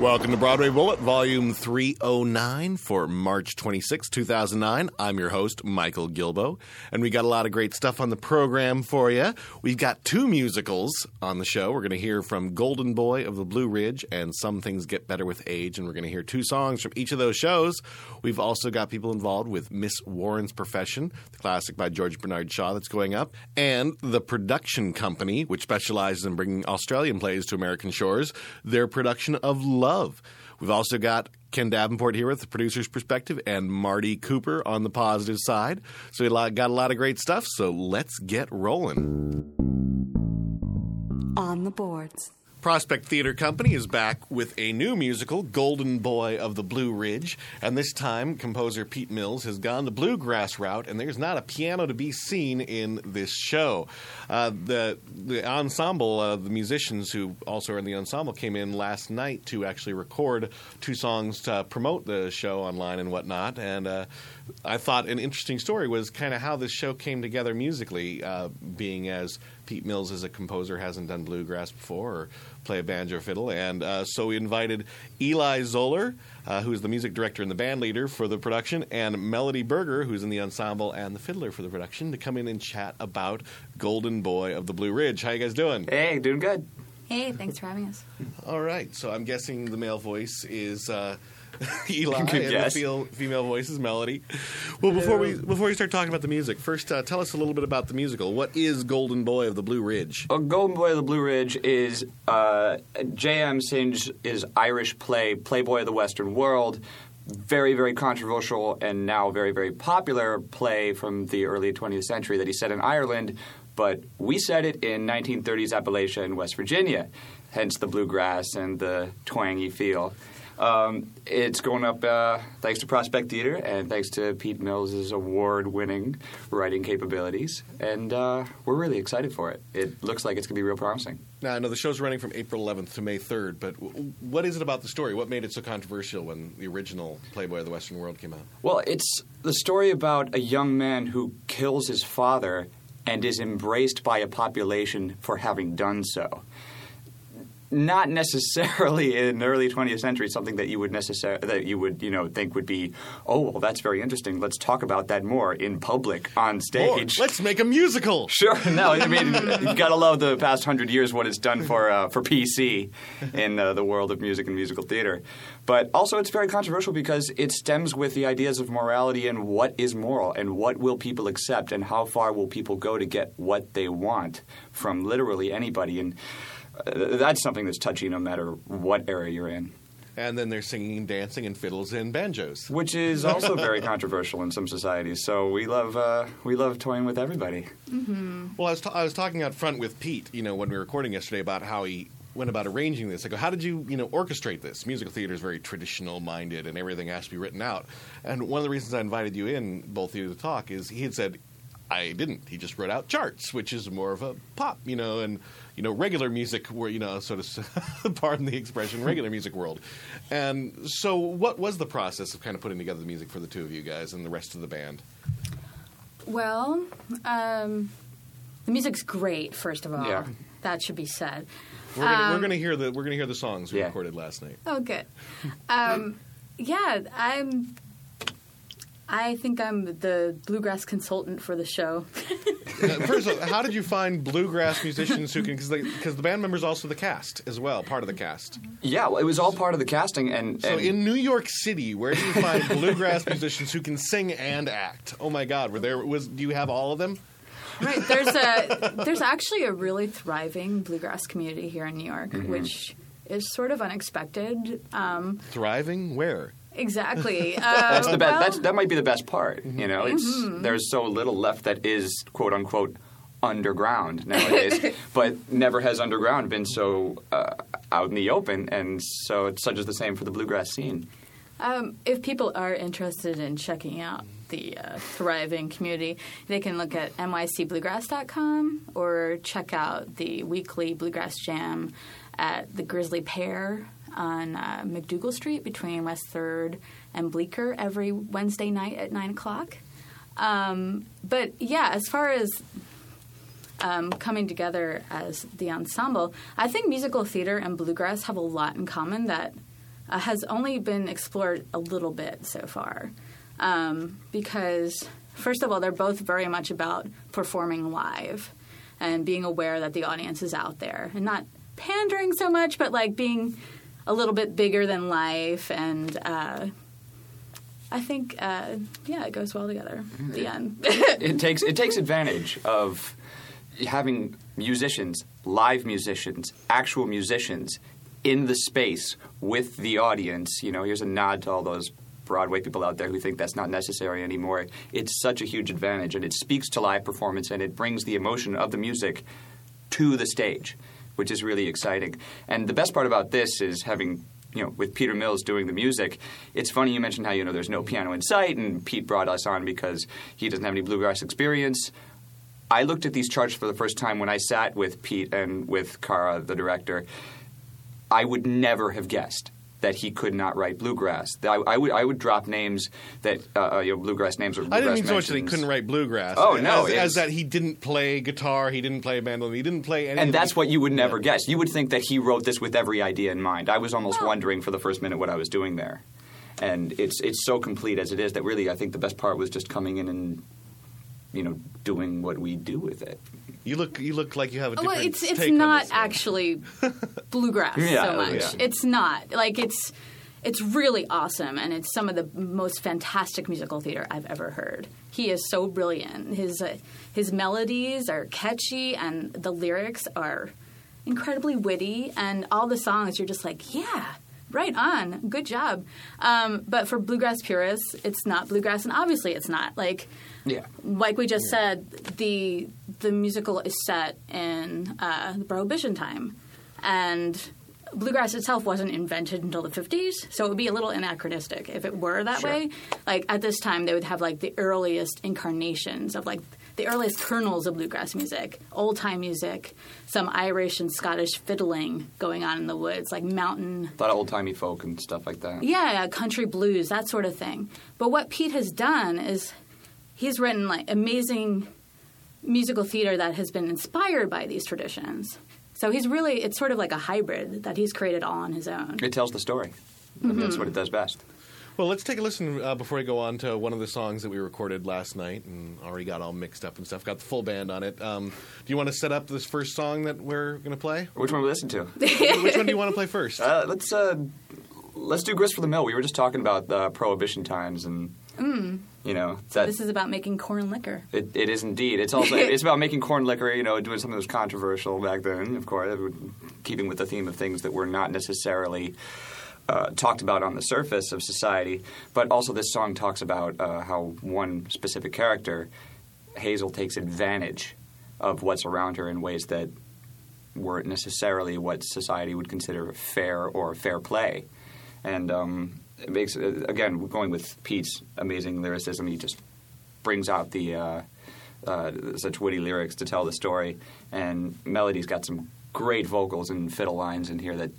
Welcome to Broadway Bullet, Volume 309 for March 26, 2009. I'm your host, Michael Gilboe, and we got a lot of great stuff on the program for you. We've got two musicals on the show. We're going to hear from Golden Boy of the Blue Ridge and Some Things Get Better with Age, and we're going to hear two songs from each of those shows. We've also got people involved with Miss Warren's Profession, the classic by George Bernard Shaw that's going up, and The Production Company, which specializes in bringing Australian plays to American shores, their production of Love. We've also got Ken Davenport here with the producer's perspective and Marty Cooper on the positive side. So we got a lot of great stuff. So let's get rolling. On the boards. Prospect Theater Company is back with a new musical, Golden Boy of the Blue Ridge. And this time, composer Pete Mills has gone the bluegrass route, and there's not a piano to be seen in this show. Uh, the, the ensemble, uh, the musicians who also are in the ensemble, came in last night to actually record two songs to promote the show online and whatnot. And uh, I thought an interesting story was kind of how this show came together musically, uh, being as Pete Mills as a composer hasn't done bluegrass before or play a banjo fiddle. And uh, so we invited Eli Zoller, uh, who's the music director and the band leader for the production, and Melody Berger, who's in the ensemble and the fiddler for the production, to come in and chat about Golden Boy of the Blue Ridge. How you guys doing? Hey, doing good. Hey, thanks for having us. All right. So I'm guessing the male voice is. Uh, Eli and the feel, female voices Melody. Well, before we before we start talking about the music, first uh, tell us a little bit about the musical. What is Golden Boy of the Blue Ridge? Well, Golden Boy of the Blue Ridge is uh, J.M. Synge's is Irish play, Playboy of the Western World. Very, very controversial and now very, very popular play from the early 20th century that he set in Ireland, but we set it in 1930s Appalachia in West Virginia, hence the bluegrass and the twangy feel. Um, it's going up uh, thanks to Prospect Theater and thanks to Pete Mills' award-winning writing capabilities, and uh, we're really excited for it. It looks like it's going to be real promising. Now, I know the show's running from April 11th to May 3rd, but w- what is it about the story? What made it so controversial when the original Playboy of the Western World came out? Well, it's the story about a young man who kills his father and is embraced by a population for having done so. Not necessarily in the early 20th century something that you would necessar- that you would you know think would be oh well that's very interesting let's talk about that more in public on Or, stage. let's make a musical. Sure. No, I mean you've got to love the past hundred years what it's done for uh, for PC in uh, the world of music and musical theater. But also, it's very controversial because it stems with the ideas of morality and what is moral and what will people accept and how far will people go to get what they want from literally anybody. And that's something that's touchy no matter what era you're in. And then they're singing and dancing and fiddles and banjos. Which is also very controversial in some societies. So we love uh, we love toying with everybody. Well, I was, ta- I was talking out front with Pete, you know, when we were recording yesterday about how he went about arranging this. I go, how did you, you know, orchestrate this? Musical theater is very traditional minded and everything has to be written out. And one of the reasons I invited you in, both of you, to talk is he had said, I didn't. He just wrote out charts, which is more of a pop, you know, and you know regular music, where you know, sort of, pardon the expression, regular music world. And so, what was the process of kind of putting together the music for the two of you guys and the rest of the band? Well, um, the music's great. First of all, Yeah. that should be said. We're gonna, we're Um, gonna hear the we're gonna hear the songs we Yeah. recorded last night. Oh, good. Um, yeah, I'm. I think I'm the bluegrass consultant for the show. Uh, First of all, how did you find bluegrass musicians who can? Because the band members also the cast as well, part of the cast. Yeah, well, it was all part of the casting, and, So in New York City, where do you find bluegrass musicians who can sing and act? Oh my God, were there was? Do you have all of them? Right. There's a there's actually a really thriving bluegrass community here in New York, Mm-hmm. which is sort of unexpected. Um, Thriving where? Exactly. Uh, that's the best. well, that's, that might be the best part. You know, it's there's so little left that is quote unquote underground nowadays, but never has underground been so uh, out in the open, and so it's such as the same for the bluegrass scene. Um, if people are interested in checking out the uh, thriving community, they can look at nycbluegrass.com or check out the weekly Bluegrass Jam at the Grisly Pear on uh, MacDougal Street between West 3rd and Bleecker every Wednesday night at 9 o'clock. Um, but yeah, as far as um, coming together as the ensemble, I think musical theater and bluegrass have a lot in common that uh, has only been explored a little bit so far. Um, because, first of all, they're both very much about performing live and being aware that the audience is out there and not pandering so much, but like being a little bit bigger than life. And uh, I think, uh, yeah, it goes well together. The end. it takes it takes advantage of having musicians, live musicians, actual musicians in the space with the audience. You know, here's a nod to all those Broadway people out there who think that's not necessary anymore. It's such a huge advantage, and it speaks to live performance, and it brings the emotion of the music to the stage, which is really exciting. And the best part about this is having you know, with Peter Mills doing the music, it's funny you mentioned how you know there's no piano in sight, and Pete brought us on because he doesn't have any bluegrass experience. I looked at these charts for the first time when I sat with Pete and with Cara, the director. I would never have guessed that he could not write bluegrass. I, I would I would drop names that uh, uh, you know bluegrass names or I didn't mean so much that he couldn't write bluegrass. Oh, no, as, as that he didn't play guitar, he didn't play mandolin, he didn't play any. And that's what you would never guess. You would think that he wrote this with every idea in mind. I was almost Well- wondering for the first minute what I was doing there. And it's it's so complete as it is that really I think the best part was just coming in and you know doing what we do with it. You look, you look like you have a different. well, it's it's take not actually bluegrass Yeah, so much. yeah. It's not like it's it's really awesome, and it's some of the most fantastic musical theater I've ever heard. He is so brilliant. His uh, his melodies are catchy, and the lyrics are incredibly witty, and all the songs you're just like, yeah. Right on, good job. Um, but for bluegrass purists, it's not bluegrass, and obviously it's not. Like, Yeah. like we just said, the the musical is set in uh, the Prohibition time, and bluegrass itself wasn't invented until the 50s, so it would be a little anachronistic if it were that Sure. way. Like at this time, they would have like the earliest incarnations of like the earliest kernels of bluegrass music, old time music, some Irish and Scottish fiddling going on in the woods, like mountain A lot of old timey folk and stuff like that. yeah, yeah, country blues, that sort of thing. But what Pete has done is he's written like amazing musical theater that has been inspired by these traditions. So he's really it's sort of like a hybrid that he's created all on his own. It tells the story. I mean, that's what it does best. Well, let's take a listen uh, before we go on to one of the songs that we recorded last night and already got all mixed up and stuff. Got the full band on it. Um, do you want to set up this first song that we're going to play? Which one we listen to? Which one do you want to play first? Uh, let's uh, let's do Grist for the Mill. We were just talking about uh, prohibition times, and you know that This is about making corn liquor. it, it is indeed. It's also it's about making corn liquor. You know, doing something that was controversial back then. Of course, keeping with the theme of things that were not necessarily. Uh, talked about on the surface of society, but also this song talks about uh, how one specific character, Hazel, takes advantage of what's around her in ways that weren't necessarily what society would consider fair or fair play. And um, it makes uh, again going with Pete's amazing lyricism. He just brings out the uh, uh, such witty lyrics to tell the story, and Melody's got some great vocals and fiddle lines in here that.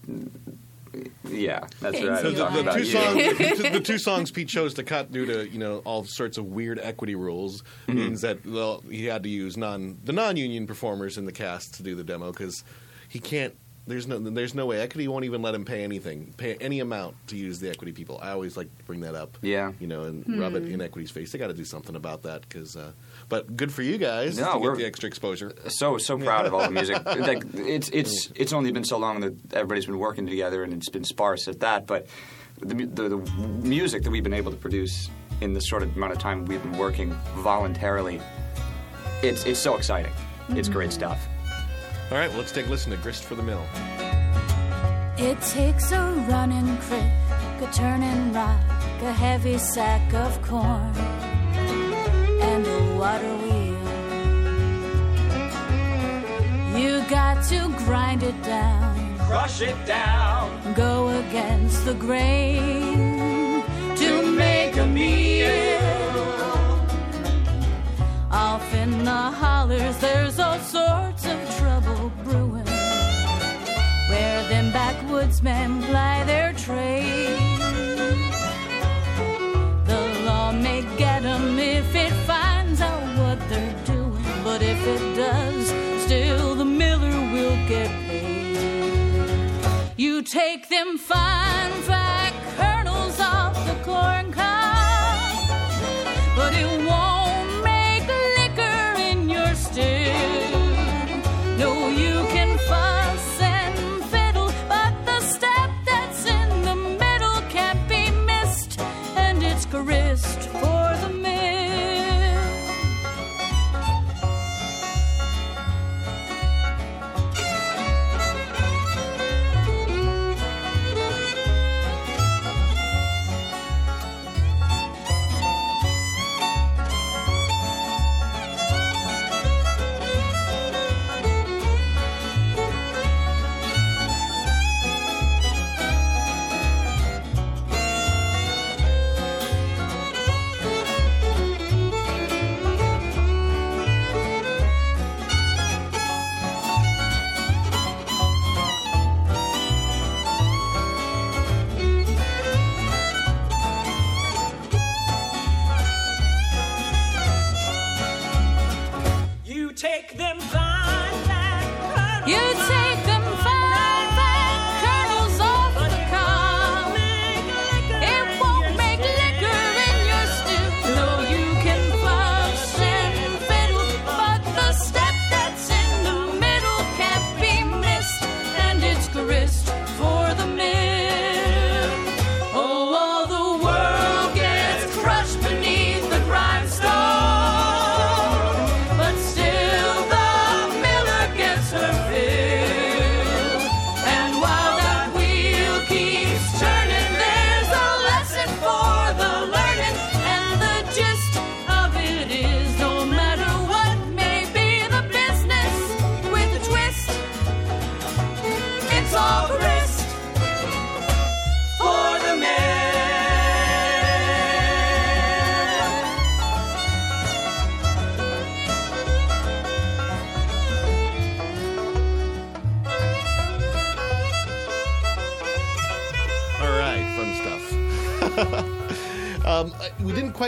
Yeah, that's right. So I'm the, talking the about two songs, the, two- the two songs Pete chose to cut due to you know all sorts of weird equity rules Mm-hmm. means that well he had to use non the non union performers in the cast to do the demo because he can't There's no there's no way equity won't even let him pay anything, pay any amount to use the equity people. I always like to bring that up. Yeah. you know, and rub it in equity's face. They got to do something about that because. Uh, but good for you guys No, to we're- get the extra exposure. so so proud of all the music. like it's it's it's only been so long that everybody's been working together and it's been sparse at that. But the, the, the music that we've been able to produce in the short amount of time we've been working voluntarily, it's it's so exciting. It's great stuff. All right, well, let's take a listen to Grist for the Mill. It takes a running crick, a turning rock, a heavy sack of corn, and a water wheel. You got to grind it down, Crush it down go against the grain to make a meal. Off in the hollers, there's all sorts of backwoodsmen ply their trade. The law may get 'em if it finds out what they're doing. But if it does, still the miller will get paid. You take them fine, fat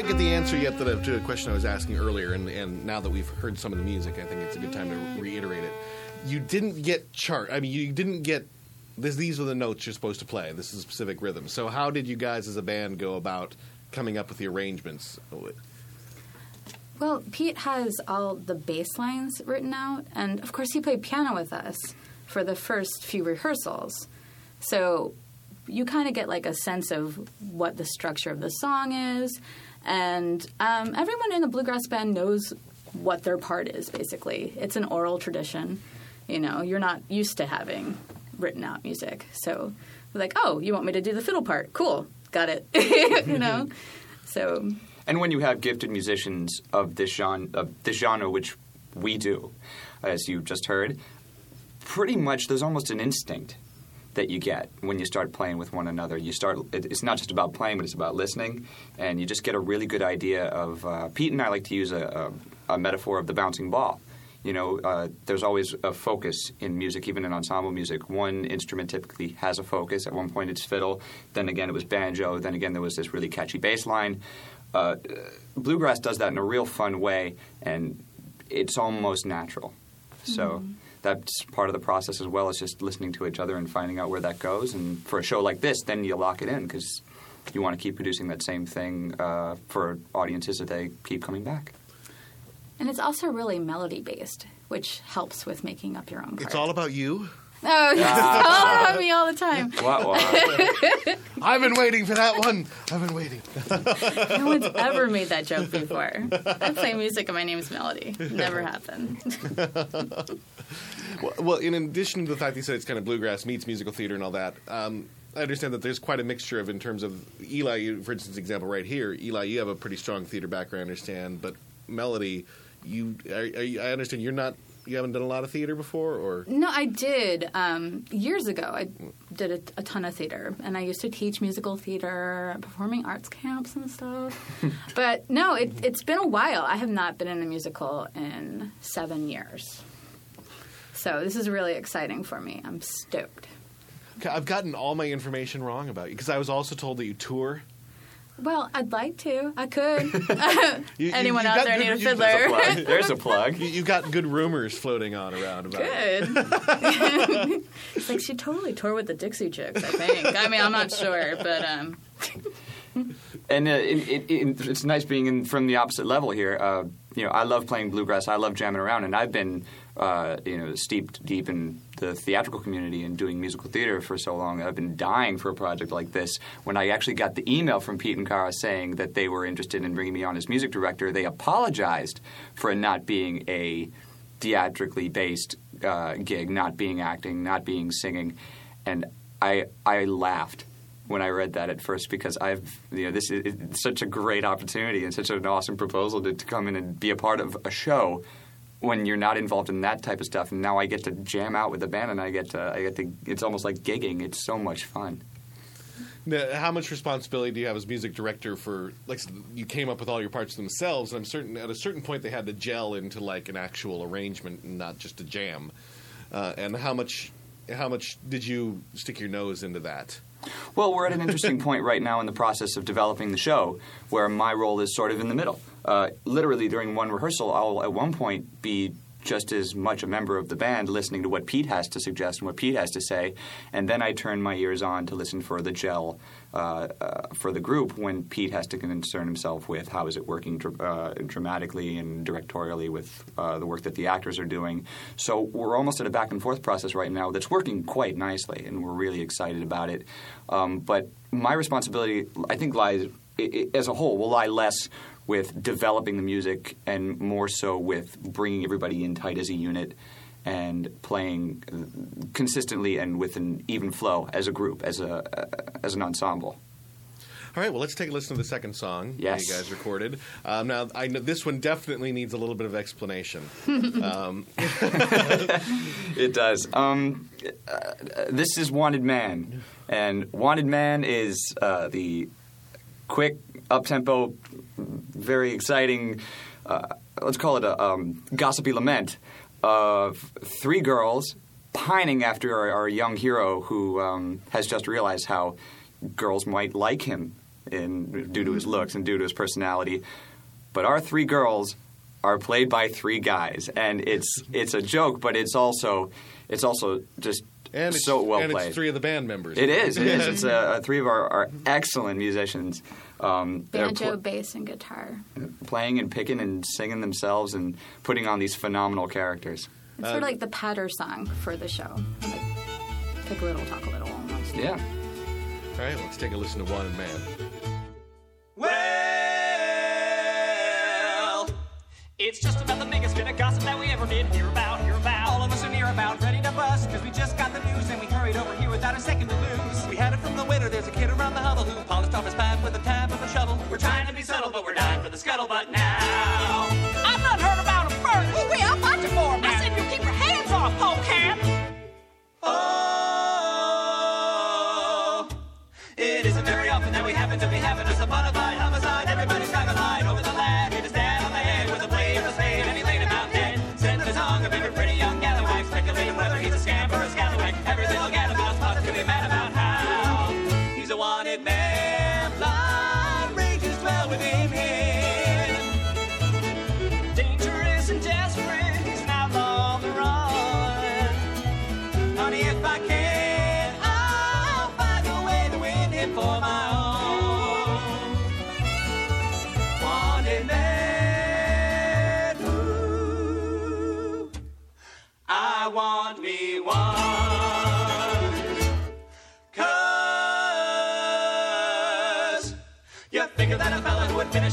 quite get the answer yet that, to a question I was asking earlier, and, and now that we've heard some of the music, I think it's a good time to reiterate it. You didn't get chart. I mean, you didn't get. This, these are the notes you're supposed to play. This is a specific rhythm. So, how did you guys as a band go about coming up with the arrangements? Well, Pete has all the bass lines written out, and of course, he played piano with us for the first few rehearsals. So you kind of get like a sense of what the structure of the song is, and um, everyone in the bluegrass band knows what their part is. Basically, it's an oral tradition. You know, you're not used to having written out music, so like, "Oh, you want me to do the fiddle part? Cool, got it." you know, so And when you have gifted musicians of this genre, of this genre, which we do, as you just heard, pretty much there's almost an instinct that you get when you start playing with one another. You start. It's not just about playing, but it's about listening, and you just get a really good idea of. Uh, Pete and I like to use a, a, a metaphor of the bouncing ball. You know, uh, there's always a focus in music, even in ensemble music. One instrument typically has a focus. At one point, it's fiddle. Then again, it was banjo. Then again, there was this really catchy bass line. Uh, bluegrass does that in a real fun way, and it's almost natural. So that's part of the process as well as just listening to each other and finding out where that goes. And for a show like this, then you lock it in because you want to keep producing that same thing uh, for audiences that they keep coming back. And it's also really melody based, which helps with making up your own part. It's all about you. Oh, it's all about me all the time. What? what? I've been waiting for that one. I've been waiting. No one's ever made that joke before. I play music and my name's Melody. Never happened. Well, well, in addition to the fact that you said it's kind of bluegrass meets musical theater and all that, um, I understand that there's quite a mixture of in terms of Eli, for instance, example right here. Eli, you have a pretty strong theater background, I understand, but Melody, you, are, are you I understand you're not, you haven't done a lot of theater before, or No, I did um, years ago. I did a, a ton of theater, and I used to teach musical theater, performing arts camps and stuff. but no, it, it's been a while. I have not been in a musical in seven years. So this is really exciting for me. I'm stoked. I've gotten all my information wrong about you because I was also told that you tour. Well, I'd like to. I could. You- you- Anyone you out there good- need a you- fiddler? plug. There's a plug. You, you got good rumors floating on around about it. Good. it's like she totally toured with the Dixie Chicks. I think. I mean, I'm not sure, but um, And uh, it, it, it, it's nice being in, from the opposite level here. Uh, you know, I love playing bluegrass. I love jamming around, and I've been, uh, you know, steeped deep in the theatrical community and doing musical theater for so long. I've been dying for a project like this. When I actually got the email from Pete and Cara saying that they were interested in bringing me on as music director, they apologized for not being a theatrically based uh, gig, not being acting, not being singing, and I I laughed when I read that at first because I've you know this is such a great opportunity and such an awesome proposal to, to come in and be a part of a show when you're not involved in that type of stuff. And now I get to jam out with the band and I get to I get to it's almost like gigging. It's so much fun. Now, how much responsibility do you have as music director for like you came up with all your parts themselves and I'm certain at a certain point they had to gel into like an actual arrangement and not just a jam. Uh, and how much how much did you stick your nose into that Well, we're at an interesting point right now in the process of developing the show where my role is sort of in the middle. Uh, literally, during one rehearsal, I'll at one point be just as much a member of the band listening to what Pete has to suggest and what Pete has to say, and then I turn my ears on to listen for the gel uh, uh, for the group when Pete has to concern himself with how is it working dr- uh, dramatically and directorially with uh, the work that the actors are doing. So we're almost at a back and forth process right now that's working quite nicely, and we're really excited about it. Um, but my responsibility, I think, lies i- i- as a whole will lie less with developing the music and more so with bringing everybody in tight as a unit and playing consistently and with an even flow as a group, as a uh, as an ensemble. all right well let's take a listen to the second song that you guys recorded um, now I know this one definitely needs a little bit of explanation um, It does. Um, uh, this is Wanted Man, and Wanted Man is uh, the quick, up tempo, very exciting. Uh, let's call it a um, gossipy lament of three girls pining after our, our young hero who um, has just realized how girls might like him in, due to his looks and due to his personality. But our three girls are played by three guys, and it's it's a joke, but it's also it's also just and it's, so well and played. it's three of the band members It is. It is. It's uh, three of our, our excellent musicians. Um, banjo, pl- bass, and guitar. playing and picking and singing themselves and putting on these phenomenal characters. It's sort of like the patter song for the show. Like, pick a little, talk a little, almost. Yeah. all right let's take a listen to Wanted Man Well, it's just about the biggest bit of gossip that we ever did hear about. Hear about. All of us are near about, ready to bust, because we just got the news and we hurried over here without a second to lose. We had it from the winter. There's a kid around the huddle who polished off his pipe with a tap of a shovel. We're trying to be subtle, but we're dying for the scuttlebutt now. I've not heard about him first. Who we? I'll fight for him. I said you keep your hands off, polecat. Oh, it isn't very often that we happen to be having us a bona fide homicide. Everybody's got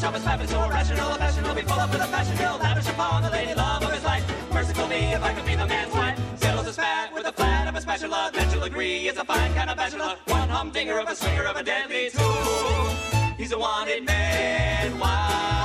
off his fapping so irrational, a passion will be full up with a passion he'll lavish upon the lady love of his life. Merciful me if I could be the man's wife. Settles a spat with a flat of a spatula. That you'll agree is a fine kind of bachelor. One humdinger of a swinger of a deadly tool. He's a wanted man. Wild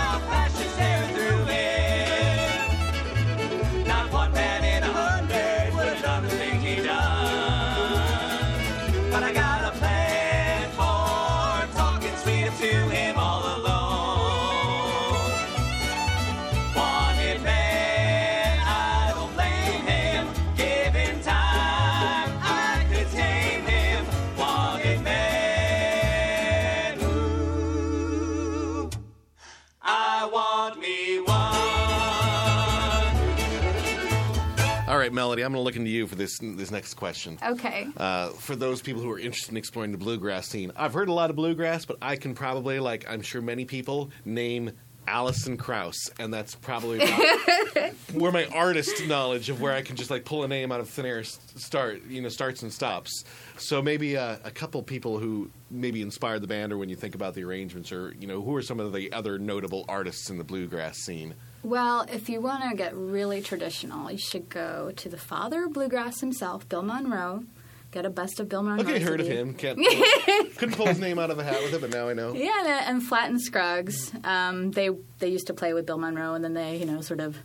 I'm going to look into you for this this next question. Okay. Uh, for those people who are interested in exploring the bluegrass scene, I've heard a lot of bluegrass, but I can probably, like I'm sure many people, name Alison Krauss, and that's probably where my artist knowledge of where I can just like pull a name out of thin air start, you know, starts and stops. So maybe uh, a couple people who maybe inspired the band, or when you think about the arrangements, or you know, who are some of the other notable artists in the bluegrass scene? Well, if you want to get really traditional, you should go to the father of bluegrass himself, Bill Monroe. Get a best of Bill Monroe. Okay, heard of him. Can't couldn't pull his name out of a hat with it, but now I know. Yeah, and, and Flatt and Scruggs. Um, they they used to play with Bill Monroe, and then they you know sort of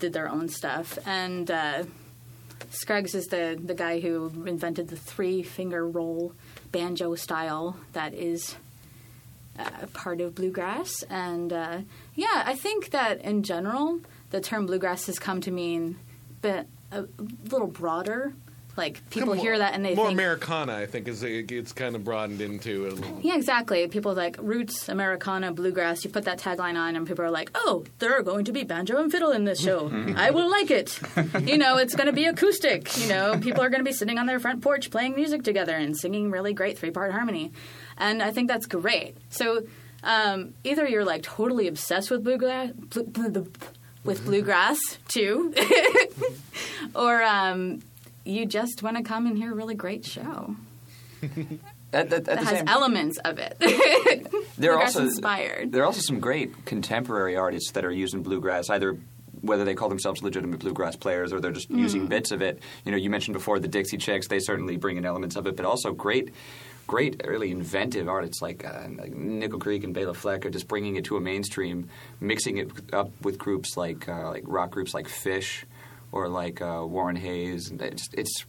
did their own stuff. And uh, Scruggs is the the guy who invented the three finger roll banjo style that is uh, part of bluegrass. And uh, yeah, I think that in general, the term bluegrass has come to mean but a little broader. Like people Come- hear that and they more think Americana. I think is it's kind of broadened into a little. Yeah, exactly. People like roots, Americana, bluegrass. You put that tagline on, and people are like, "Oh, there are going to be banjo and fiddle in this show. I will like it." you know, it's going to be acoustic. You know, people are going to be sitting on their front porch playing music together and singing really great three-part harmony, and I think that's great. So, um, either you're like totally obsessed with bluegrass, blu- blu- blu- with bluegrass too, or um, you just want to come and hear a really great show At, at, at that has elements of it. there are also inspired. There are also some great contemporary artists that are using bluegrass, either whether they call themselves legitimate bluegrass players or they're just Mm. using bits of it. You know, you mentioned before the Dixie Chicks; they certainly bring in elements of it, but also great. Great, really inventive artists like, uh, like Nickel Creek and Bela Fleck are just bringing it to a mainstream, mixing it up with groups like uh, like rock groups like Phish or like uh, Warren Haynes. It's, it's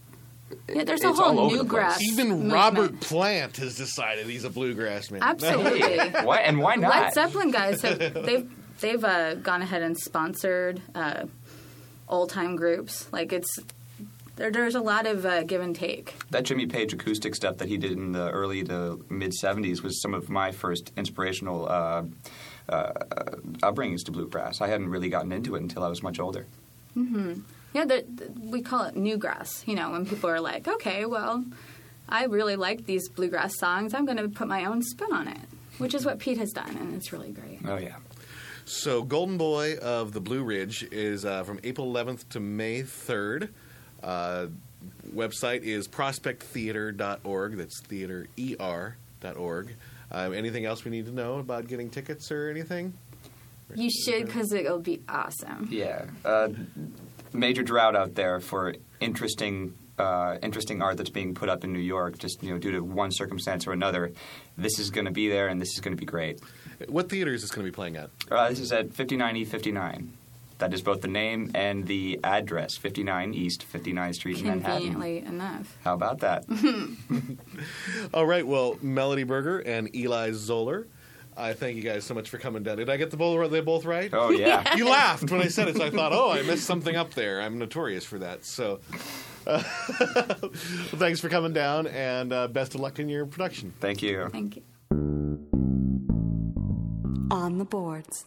Yeah, there's a it's all whole over the new place. grass. Even movement. Robert Plant has decided he's a bluegrass man. Absolutely. Why and why not? Led Zeppelin guys have they've they've uh, gone ahead and sponsored uh, old time groups. Like it's there, there's a lot of uh, give and take. that Jimmy Page acoustic stuff that he did in the early to mid '70s was some of my first inspirational uh, uh, upbringings to bluegrass. I hadn't really gotten into it until I was much older. Yeah, the, the- we call it new grass. You know, when people are like, okay, well, I really like these bluegrass songs. I'm going to put my own spin on it, which is what Pete has done, and it's really great. Oh yeah, So, Golden Boy of the Blue Ridge is uh, from April 11th to May 3rd. Uh, website is prospecttheater.org. That's theater.er.org. Uh, anything else we need to know about getting tickets or anything? You should because it'll be awesome. yeah. Uh, major drought out there for interesting. Uh, interesting art that's being put up in New York, just you know, due to one circumstance or another. This is going to be there, and this is going to be great. What theater is this going to be playing at? Uh, this is at 59E59. That is both the name and the address, 59 East 59th Street in Manhattan. Conveniently enough. How about that? All right, well, Melody Berger and Eli Zoller. I thank you guys so much for coming down. Did I get the both, they both right? Oh yeah. You laughed when I said it, so I thought, oh, I missed something up there. I'm notorious for that. So, uh, well, thanks for coming down, and uh, best of luck in your production. Thank you. Thank you. On the boards.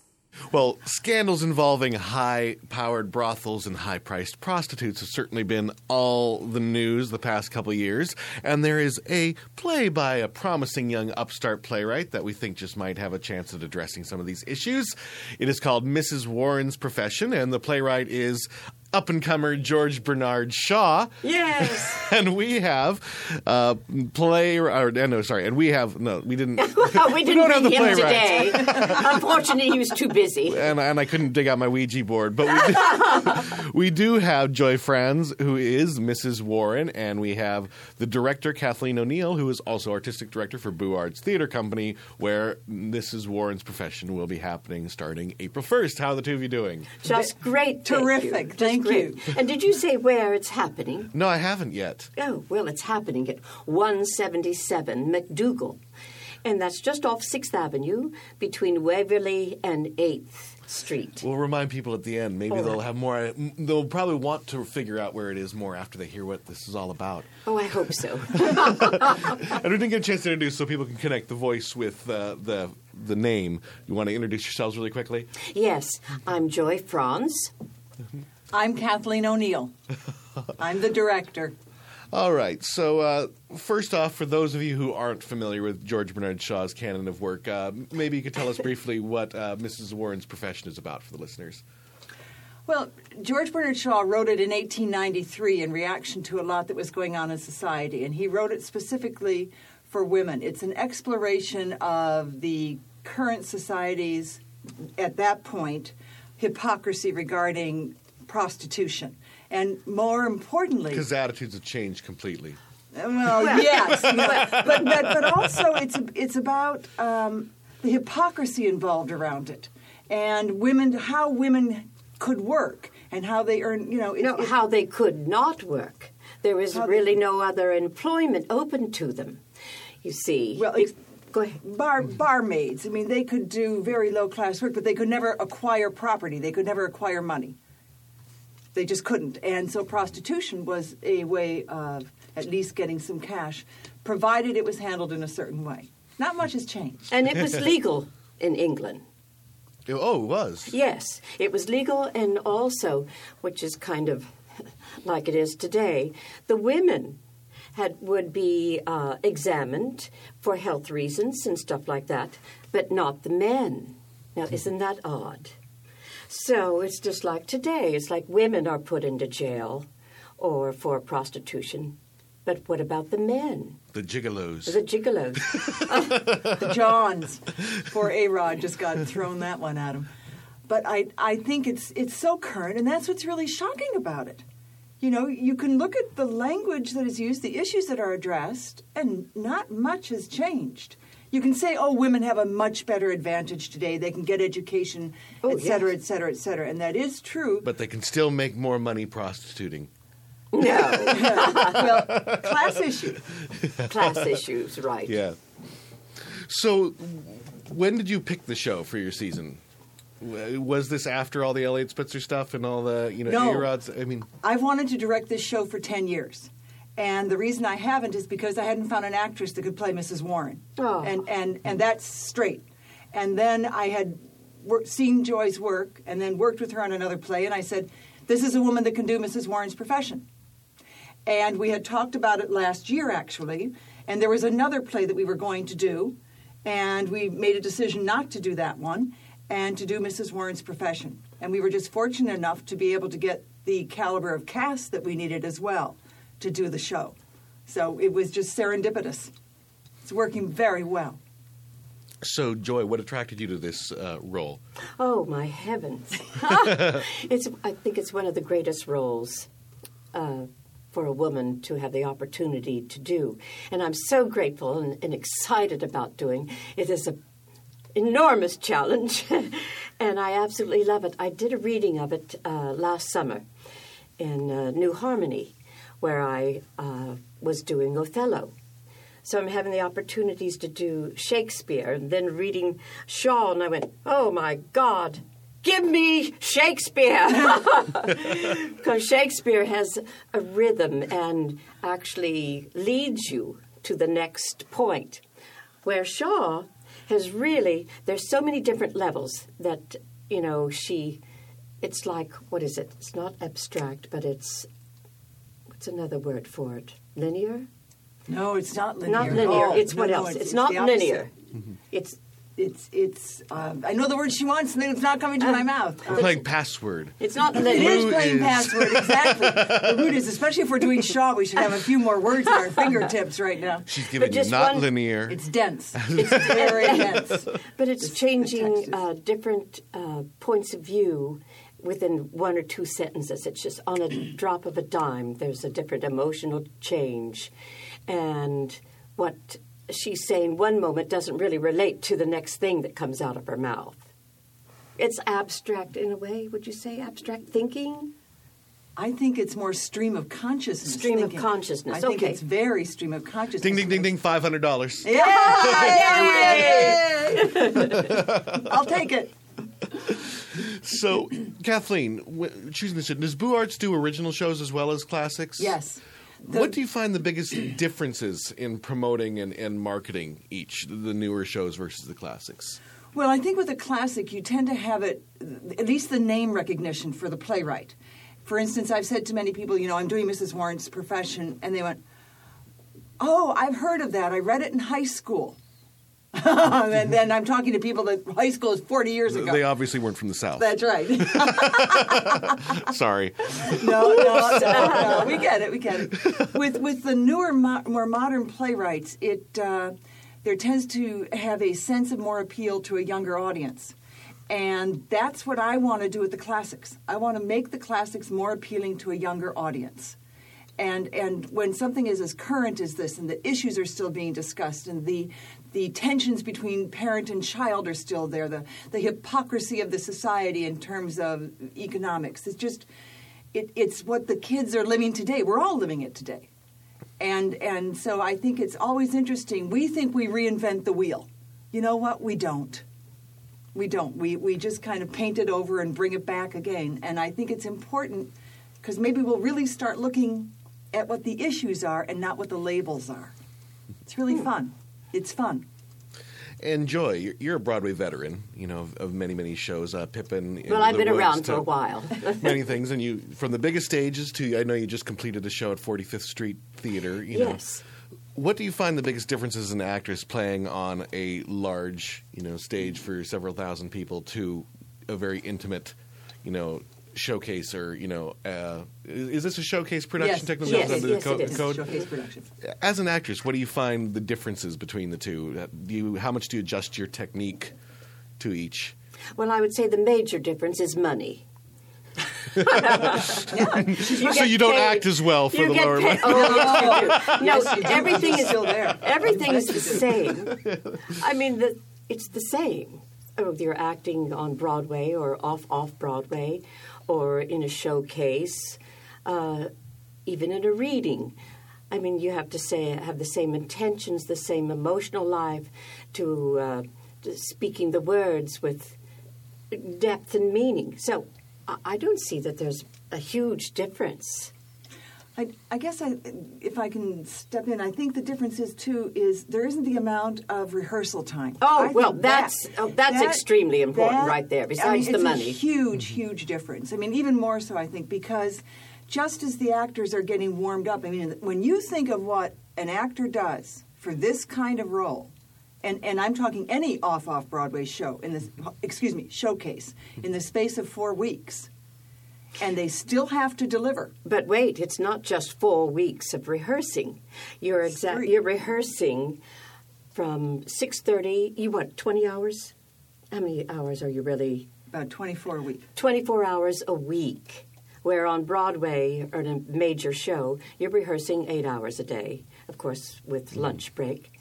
Well, scandals involving high powered brothels and high priced prostitutes have certainly been all the news the past couple years. And there is a play by a promising young upstart playwright that we think just might have a chance at addressing some of these issues. It is called Mrs. Warren's Profession, and the playwright is up and comer George Bernard Shaw. Yes. And we have uh, play, or uh, no, sorry, and we have no, we didn't. Well, we didn't don't have bring the him today. Unfortunately, he was too busy. and, and I couldn't dig out my Ouija board, but we do, we do have Joy Franz, who is Mrs. Warren, and we have the director Kathleen O'Neill, who is also artistic director for Boo Arts Theater Company, where Mrs. Warren's profession will be happening starting April first. How are the two of you doing? Just great. Terrific, Just thank great. And did you say where it's happening? No, I haven't yet. Oh, well, it's happening at 177 MacDougal. And that's just off 6th Avenue between Waverly and 8th Street. We'll remind people at the end. Maybe All they'll have more. They'll probably want to figure out where it is more after they hear what this is all about. Oh, I hope so. And we didn't get a chance to introduce, so people can connect the voice with uh, the the name. You want to introduce yourselves really quickly? yes, I'm Joy Franz. I'm Kathleen O'Neill. I'm the director. All right. So, uh, first off, for those of you who aren't familiar with George Bernard Shaw's canon of work, uh, maybe you could tell us briefly what uh, Mrs. Warren's profession is about for the listeners. Well, George Bernard Shaw wrote it in 1893 in reaction to a lot that was going on in society, and he wrote it specifically for women. It's an exploration of the current society's, at that point, hypocrisy regarding prostitution. And more importantly, Because attitudes have changed completely. well, yes, but, but, but, but also it's it's about um, the hypocrisy involved around it, and women how women could work and how they earn. You know, it, No, it- how they could not work. There is How they- really no other employment open to them. You see. Well, ex- go ahead. bar barmaids. I mean, they could do very low class work, but they could never acquire property. They could never acquire money. They just couldn't, and so prostitution was a way of at least getting some cash, provided it was handled in a certain way. Not much has changed. And it was legal in England. Oh, it was. Yes, it was legal, and also, which is kind of like it is today, the women had would be uh, examined for health reasons and stuff like that, but not the men. Now, isn't that odd? So it's just like today. It's like women are put into jail or for prostitution, but what about the men? The gigolos. The gigolos. the Johns. Poor A Rod just got thrown that one at him. But I, I think it's it's so current, and that's what's really shocking about it. You know, you can look at the language that is used, the issues that are addressed, and not much has changed. You can say, oh, women have a much better advantage today. They can get education, Oh, et cetera, yes. et cetera, et cetera. And that is true. but they can still make more money prostituting. no, well, class issue. class issues, right? Yeah. So, when did you pick the show for your season? Was this after all the Eliot Spitzer stuff and all the you know No. A-Rods? I mean, I've wanted to direct this show for 10 years. And the reason I haven't is because I hadn't found an actress that could play Mrs. Warren. Oh. And, and, and that's straight. And then I had wor- seen Joy's work and then worked with her on another play, and I said, This is a woman that can do Mrs. Warren's profession. And we had talked about it last year, actually, and there was another play that we were going to do, and we made a decision not to do that one and to do Mrs. Warren's profession. And we were just fortunate enough to be able to get the caliber of cast that we needed as well to do the show. So it was just serendipitous. It's working very well. so Joy, what attracted you to this uh, role? Oh my heavens! it's I think it's one of the greatest roles uh, for a woman to have the opportunity to do, and I'm so grateful and, and excited about doing. It is an enormous challenge, and I absolutely love it. I did a reading of it uh, last summer in uh, New Harmony, where I uh, was doing Othello. So I'm having the opportunities to do Shakespeare and then reading Shaw, and I went, oh my God, give me Shakespeare! Because Shakespeare has a rhythm and actually leads you to the next point. Where Shaw has really, there's so many different levels that, you know, she, it's like, what is it? It's not abstract, but it's, what's another word for it? Linear? No, it's not linear. Not at linear. all. It's No, what no, else? It's, It's, not the opposite. linear. It's it's it's. Uh, I know the word she wants, and then it's not coming to my mouth. We're playing password. It's not It linear. is playing is- password, exactly. the root is, especially if we're doing Shaw, we should have a few more words at our fingertips right now. She's giving you just not one- linear. It's dense. It's very dense. But it's the changing uh, different uh, points of view within one or two sentences. It's just on a drop of a dime, there's a different emotional change. And what she's saying one moment doesn't really relate to the next thing that comes out of her mouth. It's abstract in a way, would you say? Abstract thinking? I think it's more stream of consciousness. Stream of consciousness, I think okay. it's very stream of consciousness. Ding, ding, ding, ding, $500. Yay! I'll take it. So, Kathleen, w- choosing this, does Boo Arts do original shows as well as classics? Yes. The- what do you find the biggest differences in promoting and, and marketing each, the newer shows versus the classics? Well, I think with a classic, you tend to have it, at least the name recognition for the playwright. For instance, I've said to many people, you know, I'm doing Mrs. Warren's profession, and they went, Oh, I've heard of that. I read it in high school. and then I'm talking to people that high school is 40 years ago. They obviously weren't from the South. That's right. Sorry. no, no, no, no. We get it. We get it. With with the newer, mo- more modern playwrights, it uh, there tends to have a sense of more appeal to a younger audience, and that's what I want to do with the classics. I want to make the classics more appealing to a younger audience. And and when something is as current as this, and the issues are still being discussed, and the the tensions between parent and child are still there, the the hypocrisy of the society in terms of economics, it's just it, it's what the kids are living today. We're all living it today, and and so I think it's always interesting. We think we reinvent the wheel. You know what? We don't. We don't. We we just kind of paint it over and bring it back again. And I think it's important because maybe we'll really start looking at what the issues are and not what the labels are. It's really hmm. fun. It's fun. And Joy, you're, you're a Broadway veteran, you know, of, of many, many shows. Uh, Pippin. Well, I've been Woods around for a while. many things, and you from the biggest stages to I know you just completed a show at 45th Street Theater. You know, Yes. what do you find the biggest differences as an actress playing on a large, you know, stage for several thousand people to a very intimate, you know, showcase or you know, uh, is, is this a showcase production Yes. technically Yes, under yes, the co- it is. code? Showcase production. As an actress, what do you find the differences between the two? Uh, Do you, how much do you adjust your technique to each? Well, I would say the major difference is money. You so you don't paid- act as well for you the get lower paid- money. Oh, yes, you do. No, Yes, you everything is still there. Everything is the same. I mean, the, it's the same. Whether you're acting on Broadway or off off Broadway, or in a showcase, uh, even in a reading. I mean, you have to say have the same intentions, the same emotional life, to, uh, to speaking the words with depth and meaning. So I, I don't see that there's a huge difference. I, I guess I, if I can step in, I think the difference is too is there isn't the amount of rehearsal time. Oh, I well, that- that's- oh, that's extremely important right there, I besides mean, the it's money. A huge, mm-hmm. huge difference. I mean, even more so, I think, because just as the actors are getting warmed up, I mean, when you think of what an actor does for this kind of role, and, and I'm talking any off off Broadway show in this, excuse me, showcase in the space of four weeks, and they still have to deliver. But wait, it's not just four weeks of rehearsing. You're. Three. You're rehearsing from six thirty. You what? Twenty hours? How many hours are you really? About 24 a week. Twenty-four hours a week. Where on Broadway or in a major show, you're rehearsing eight hours a day, of course, with mm-hmm. lunch break.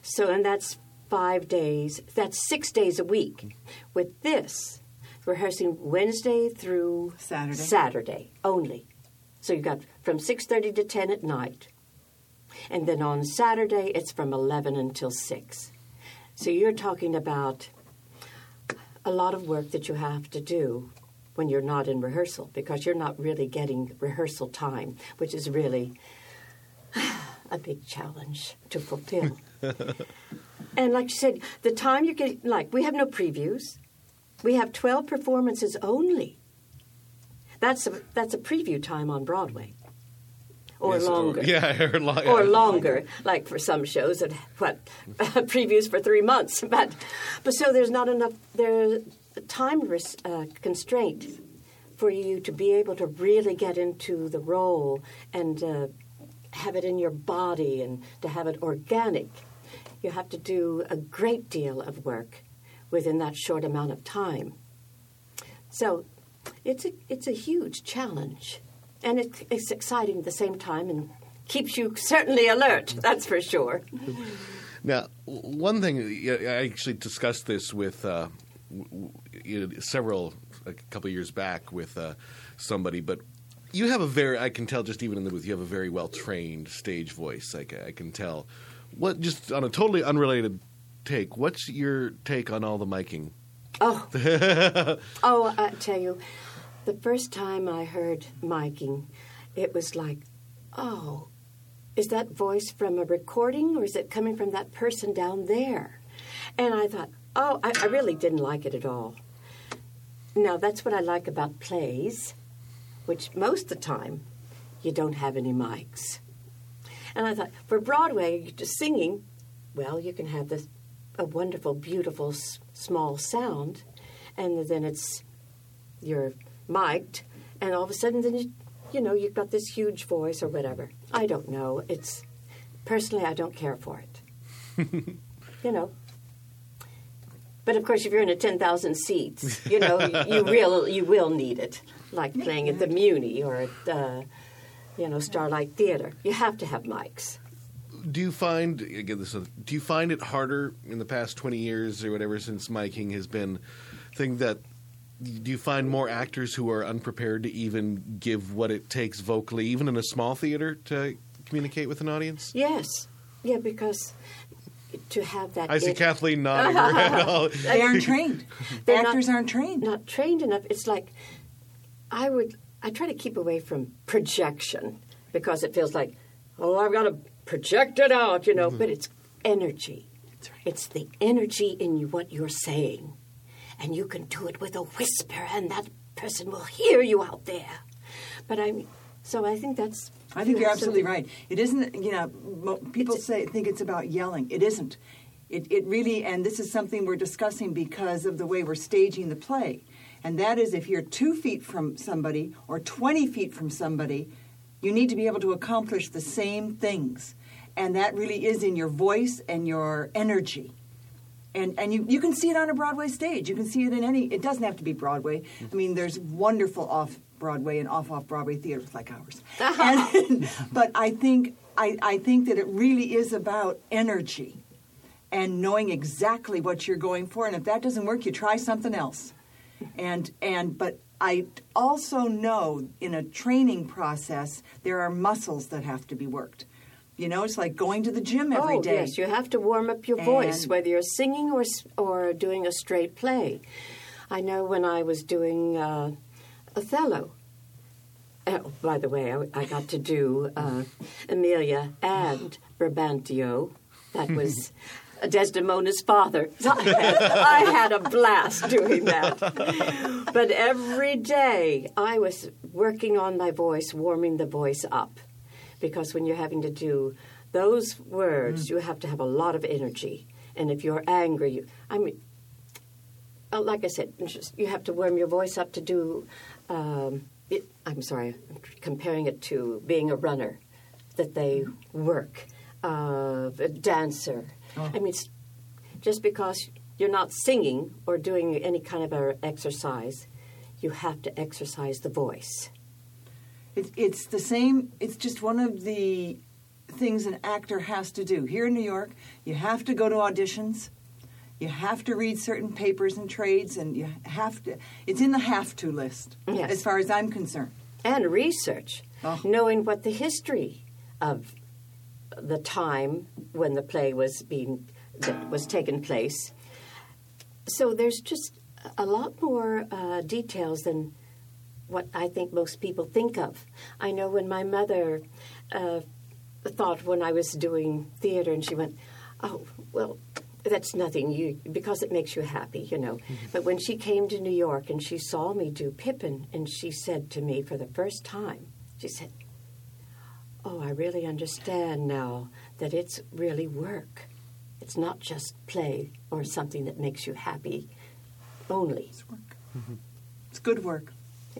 So, and that's five days. That's six days a week. With this, rehearsing Wednesday through Saturday. Saturday only. So you've got from six thirty to ten at night, and then on Saturday it's from eleven until six. So you're talking about a lot of work that you have to do when you're not in rehearsal because you're not really getting rehearsal time, which is really a big challenge to fulfill. and like you said, the time you're getting, like, we have no previews. We have 12 performances only. That's a, that's a preview time on Broadway. or Yes, longer. yeah, or, lo- or yeah. longer, like for some shows that what previews for three months. But but so there's not enough there's time res- uh, constraint for you to be able to really get into the role and uh, have it in your body and to have it organic. You have to do a great deal of work within that short amount of time. So it's a it's a huge challenge, and it, it's exciting at the same time, and keeps you certainly alert. That's for sure. Now, one thing I actually discussed this with uh, several a couple years back with uh, somebody, but you have a very I can tell just even in the booth you have a very well trained stage voice. Like I can tell. What just on a totally unrelated take? What's your take on all the miking? Oh, oh! I tell you, the first time I heard miking, it was like, oh, is that voice from a recording or is it coming from that person down there? And I thought, oh, I, I really didn't like it at all. Now that's what I like about plays, which most of the time you don't have any mics. And I thought, for Broadway, you're just singing, well, you can have this a wonderful, beautiful, s- small sound, and then it's you're mic'd, and all of a sudden, then you, you know, you've got this huge voice or whatever. I don't know. It's personally, I don't care for it. you know. But of course, if you're in a ten thousand seats, you know, you, you will you will need it, like playing at the Muny or at uh, you know Starlight Theater. You have to have mics. Do you find again this? Do you find it harder in the past twenty years or whatever since miking has been thing that? Do you find more actors who are unprepared to even give what it takes vocally, even in a small theater, to communicate with an audience? Yes, yeah, because to have that. I see in- Kathleen nodding her head. Oh, They aren't trained. They're not- Actors aren't trained. not trained enough. It's like I would I try to keep away from projection because it feels like oh I've got to project it out, you know. Mm-hmm. But it's energy. It's the energy in you, what you're saying, and you can do it with a whisper, and that person will hear you out there. But I mean, so I think that's. I think you you're absolutely right. It isn't, you know, people say think it's about yelling. It isn't. It, it really, and this is something we're discussing because of the way we're staging the play. And that is if you're two feet from somebody or 20 feet from somebody, you need to be able to accomplish the same things. And that really is in your voice and your energy. And, and you, you can see it on a Broadway stage. You can see it in any, it doesn't have to be Broadway. I mean, there's wonderful off Broadway and off off Broadway theaters like ours. Uh-huh. And, but I think, I, I think that it really is about energy and knowing exactly what you're going for. And if that doesn't work, you try something else. And, and, but I also know in a training process, there are muscles that have to be worked. You know, it's like going to the gym every oh, day. yes, you have to warm up your voice, whether you're singing or or doing a straight play. I know when I was doing uh, Othello. Oh, by the way, I, I got to do uh, Emilia and Brabantio. That was Desdemona's father. I had a blast doing that. But every day I was working on my voice, warming the voice up because when you're having to do those words, you have to have a lot of energy. And if you're angry, you, I mean, uh, like I said, you have to warm your voice up to do. Um, it, I'm sorry, I'm comparing it to being a runner, that they work, uh, a dancer. I mean, it's just because you're not singing or doing any kind of a exercise, you have to exercise the voice. It, it's the same. It's just one of the things an actor has to do. Here in New York, you have to go to auditions. You have to read certain papers and trades, and you have to. It's in the have to list, Yes. as far as I'm concerned. and research, Oh. knowing what the history of the time when the play was being that was taking place. So there's just a lot more uh, details than what I think most people think of. I know when my mother uh, thought when I was doing theater, and she went, "Oh, well." That's nothing, you because it makes you happy, you know. But when she came to New York and she saw me do Pippin, and she said to me for the first time, she said, oh, I really understand now that it's really work. It's not just play or something that makes you happy only. It's work. It's good work.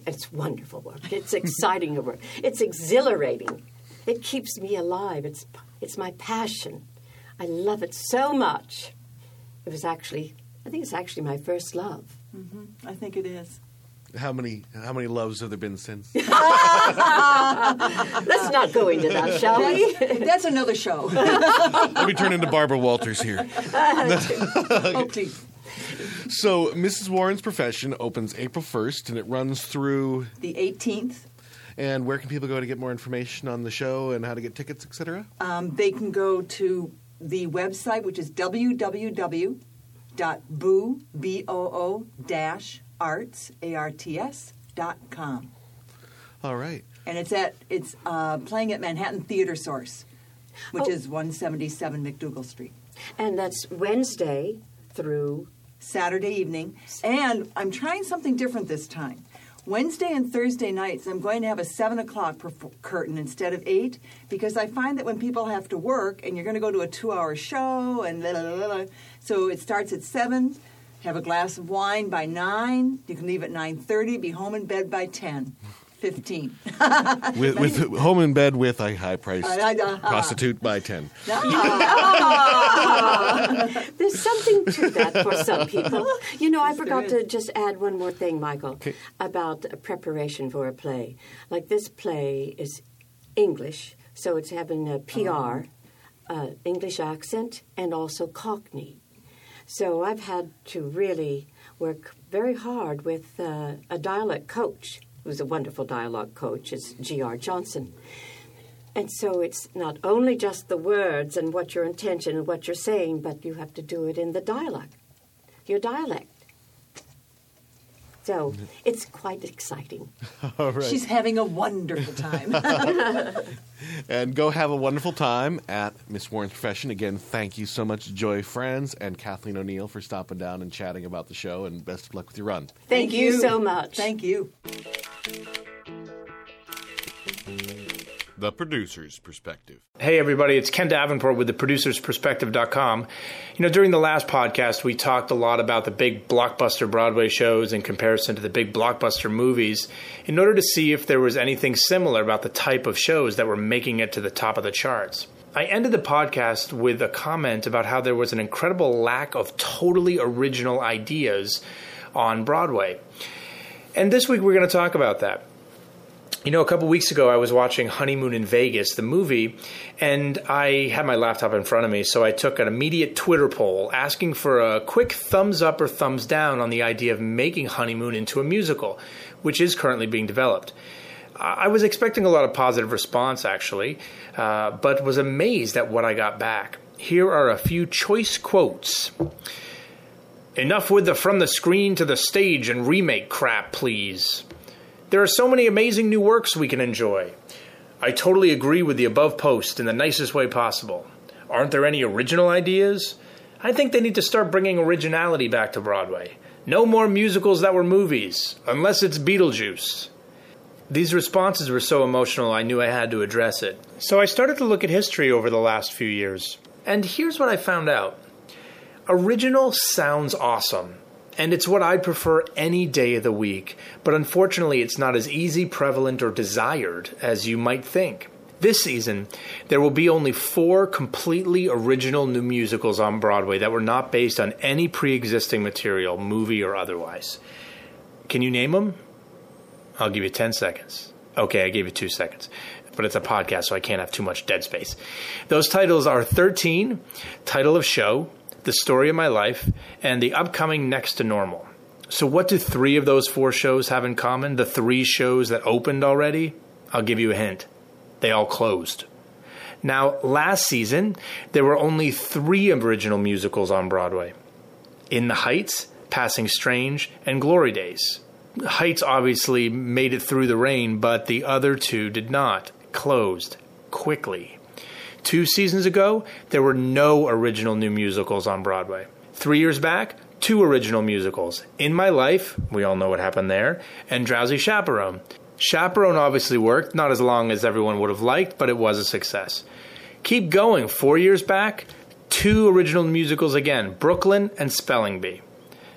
It's wonderful work. It's exciting work. It's exhilarating. It keeps me alive. It's it's my passion. I love it so much. It was actually, I think it's actually my first love. Mm-hmm. I think it is. How many how many loves have there been since? Let's not go into that, shall we? That's another show. Let me turn into Barbara Walters here. Hope teeth. So, Mrs. Warren's Profession opens April 1st and it runs through. The 18th. And where can people go to get more information on the show and how to get tickets, etc.? Um, they can go to the website, which is www.boo, B-O-O, dash arts, A-R-T-S, dot com. All right. And it's at it's uh, playing at Manhattan Theater Source, which Oh. is 177 MacDougal Street. And that's Wednesday through Saturday evening. And I'm trying something different this time. Wednesday and Thursday nights, I'm going to have a 7 o'clock curtain instead of 8 because I find that when people have to work and you're going to go to a two hour show and la, la, la, la, so it starts at 7, have a glass of wine by 9, you can leave at 9.30, be home in bed by 10. 15. With, with home in bed with a high priced I- I- uh, prostitute by 10. There's something to that for some people. You know, I forgot to just add one more thing, Michael, Okay. about preparation for a play. Like this play is English, so it's having a PR, uh, English accent, and also Cockney. So I've had to really work very hard with uh, a dialect coach, who's a wonderful dialogue coach, is G.R. Johnson. And so it's not only just the words and what your intention and what you're saying, but you have to do it in the dialect, your dialect. So it's quite exciting. All right. She's having a wonderful time. And go have a wonderful time at Miss Warren's Profession. Again, thank you so much, Joy Franz and Kathleen O'Neill, for stopping down and chatting about the show. And best of luck with your run. Thank, you so much. Thank you. The producer's perspective. Hey, everybody, it's Ken Davenport with the producersperspective.com. You know, during the last podcast, we talked a lot about the big blockbuster Broadway shows in comparison to the big blockbuster movies in order to see if there was anything similar about the type of shows that were making it to the top of the charts. I ended the podcast with a comment about how there was an incredible lack of totally original ideas on Broadway. And this week, we're going to talk about that. You know, a couple weeks ago, I was watching Honeymoon in Vegas, the movie, and I had my laptop in front of me, so I took an immediate Twitter poll asking for a quick thumbs up or thumbs down on the idea of making Honeymoon into a musical, which is currently being developed. I was expecting a lot of positive response, actually, uh, but was amazed at what I got back. Here are a few choice quotes. Enough with the from the screen to the stage and remake crap, please. There are so many amazing new works we can enjoy. I totally agree with the above post in the nicest way possible. Aren't there any original ideas? I think they need to start bringing originality back to Broadway. No more musicals that were movies, unless it's Beetlejuice. These responses were so emotional, I knew I had to address it. So I started to look at history over the last few years. And here's what I found out original sounds awesome. And it's what I'd prefer any day of the week, but unfortunately, it's not as easy, prevalent, or desired as you might think. This season, there will be only four completely original new musicals on Broadway that were not based on any pre existing material, movie or otherwise. Can you name them? I'll give you 10 seconds. Okay, I gave you two seconds. But it's a podcast, so I can't have too much dead space. Those titles are 13, Title of Show, The Story of My Life, and the upcoming Next to Normal. So, what do three of those four shows have in common? The three shows that opened already? I'll give you a hint. They all closed. Now, last season, there were only three original musicals on Broadway In the Heights, Passing Strange, and Glory Days. Heights obviously made it through the rain, but the other two did not. Closed quickly. Two seasons ago, there were no original new musicals on Broadway. Three years back, two original musicals In My Life, we all know what happened there, and Drowsy Chaperone. Chaperone obviously worked, not as long as everyone would have liked, but it was a success. Keep going, four years back, two original musicals again Brooklyn and Spelling Bee.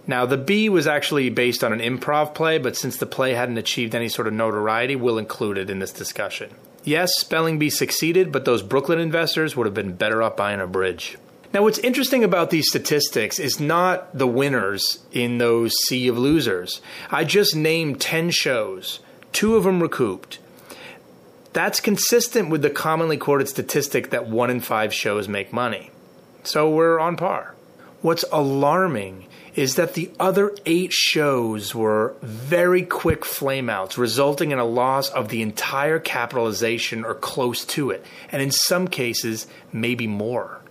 Now, The Bee was actually based on an improv play, but since the play hadn't achieved any sort of notoriety, we'll include it in this discussion. Yes, Spelling Bee succeeded, but those Brooklyn investors would have been better off buying a bridge. Now, what's interesting about these statistics is not the winners in those sea of losers. I just named 10 shows, two of them recouped. That's consistent with the commonly quoted statistic that one in five shows make money. So we're on par. What's alarming is that the other eight shows were very quick flameouts, resulting in a loss of the entire capitalization or close to it, and in some cases, maybe more.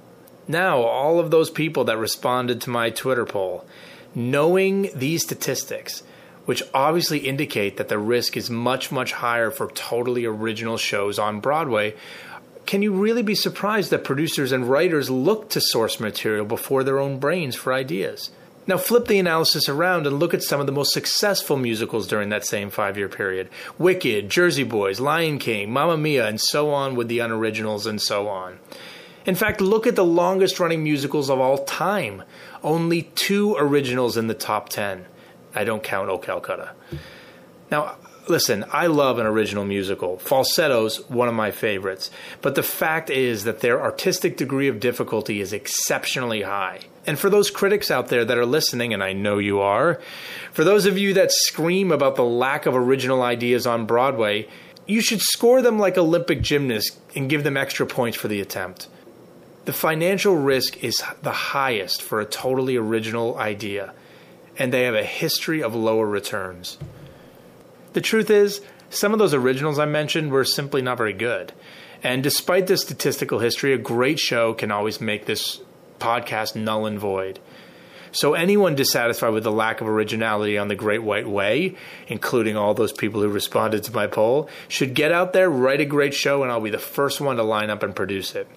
Now, all of those people that responded to my Twitter poll, knowing these statistics, which obviously indicate that the risk is much, much higher for totally original shows on Broadway, can you really be surprised that producers and writers look to source material before their own brains for ideas? Now, flip the analysis around and look at some of the most successful musicals during that same five year period Wicked, Jersey Boys, Lion King, Mamma Mia, and so on with the unoriginals and so on. In fact, look at the longest running musicals of all time. Only two originals in the top 10. I don't count O Calcutta. Now, listen, I love an original musical. Falsetto's one of my favorites. But the fact is that their artistic degree of difficulty is exceptionally high. And for those critics out there that are listening, and I know you are, for those of you that scream about the lack of original ideas on Broadway, you should score them like Olympic gymnasts and give them extra points for the attempt. The financial risk is the highest for a totally original idea, and they have a history of lower returns. The truth is, some of those originals I mentioned were simply not very good. And despite this statistical history, a great show can always make this podcast null and void. So, anyone dissatisfied with the lack of originality on the Great White Way, including all those people who responded to my poll, should get out there, write a great show, and I'll be the first one to line up and produce it.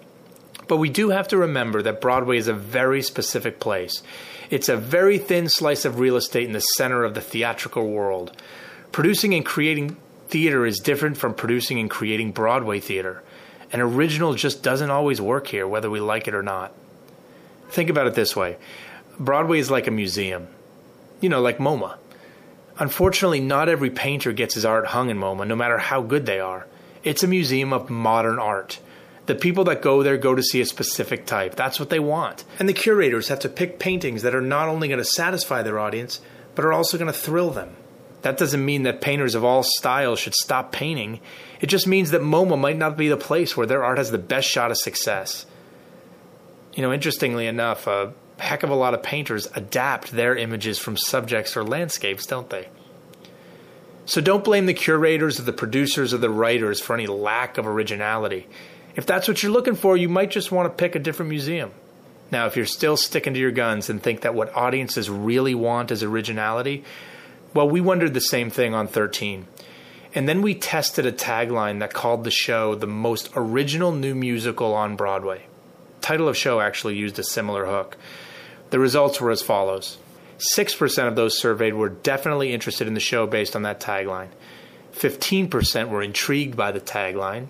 But we do have to remember that Broadway is a very specific place. It's a very thin slice of real estate in the center of the theatrical world. Producing and creating theater is different from producing and creating Broadway theater. An original just doesn't always work here, whether we like it or not. Think about it this way Broadway is like a museum, you know, like MoMA. Unfortunately, not every painter gets his art hung in MoMA, no matter how good they are. It's a museum of modern art. The people that go there go to see a specific type. That's what they want. And the curators have to pick paintings that are not only going to satisfy their audience, but are also going to thrill them. That doesn't mean that painters of all styles should stop painting. It just means that MoMA might not be the place where their art has the best shot of success. You know, interestingly enough, a heck of a lot of painters adapt their images from subjects or landscapes, don't they? So don't blame the curators or the producers or the writers for any lack of originality. If that's what you're looking for, you might just want to pick a different museum. Now, if you're still sticking to your guns and think that what audiences really want is originality, well, we wondered the same thing on 13. And then we tested a tagline that called the show the most original new musical on Broadway. Title of show actually used a similar hook. The results were as follows 6% of those surveyed were definitely interested in the show based on that tagline, 15% were intrigued by the tagline,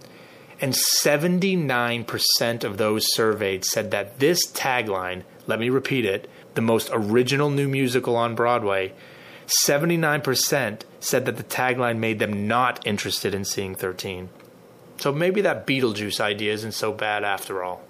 and 79% of those surveyed said that this tagline, let me repeat it, the most original new musical on Broadway, 79% said that the tagline made them not interested in seeing 13. So maybe that Beetlejuice idea isn't so bad after all.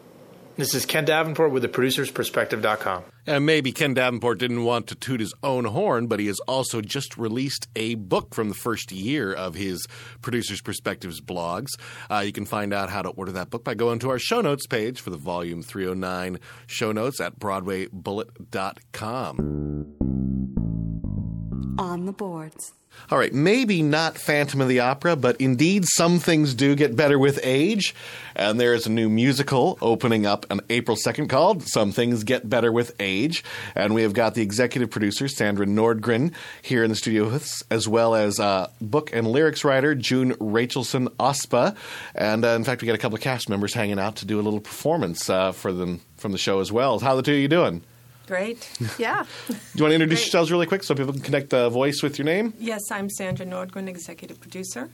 This is Ken Davenport with the producersperspective.com. And maybe Ken Davenport didn't want to toot his own horn, but he has also just released a book from the first year of his Producers Perspectives blogs. Uh, you can find out how to order that book by going to our show notes page for the Volume 309 show notes at BroadwayBullet.com. On the boards. All right, maybe not Phantom of the Opera, but indeed some things do get better with age. And there is a new musical opening up on April 2nd called Some Things Get Better with Age. And we have got the executive producer, Sandra Nordgren, here in the studio with us, as well as uh, book and lyrics writer, June Rachelson Ospa. And uh, in fact, we got a couple of cast members hanging out to do a little performance uh, for them from the show as well. How the two of you doing? Great. Yeah. Do you want to introduce yourselves really quick so people can connect the voice with your name? yes, I'm Sandra Nordgren, executive producer.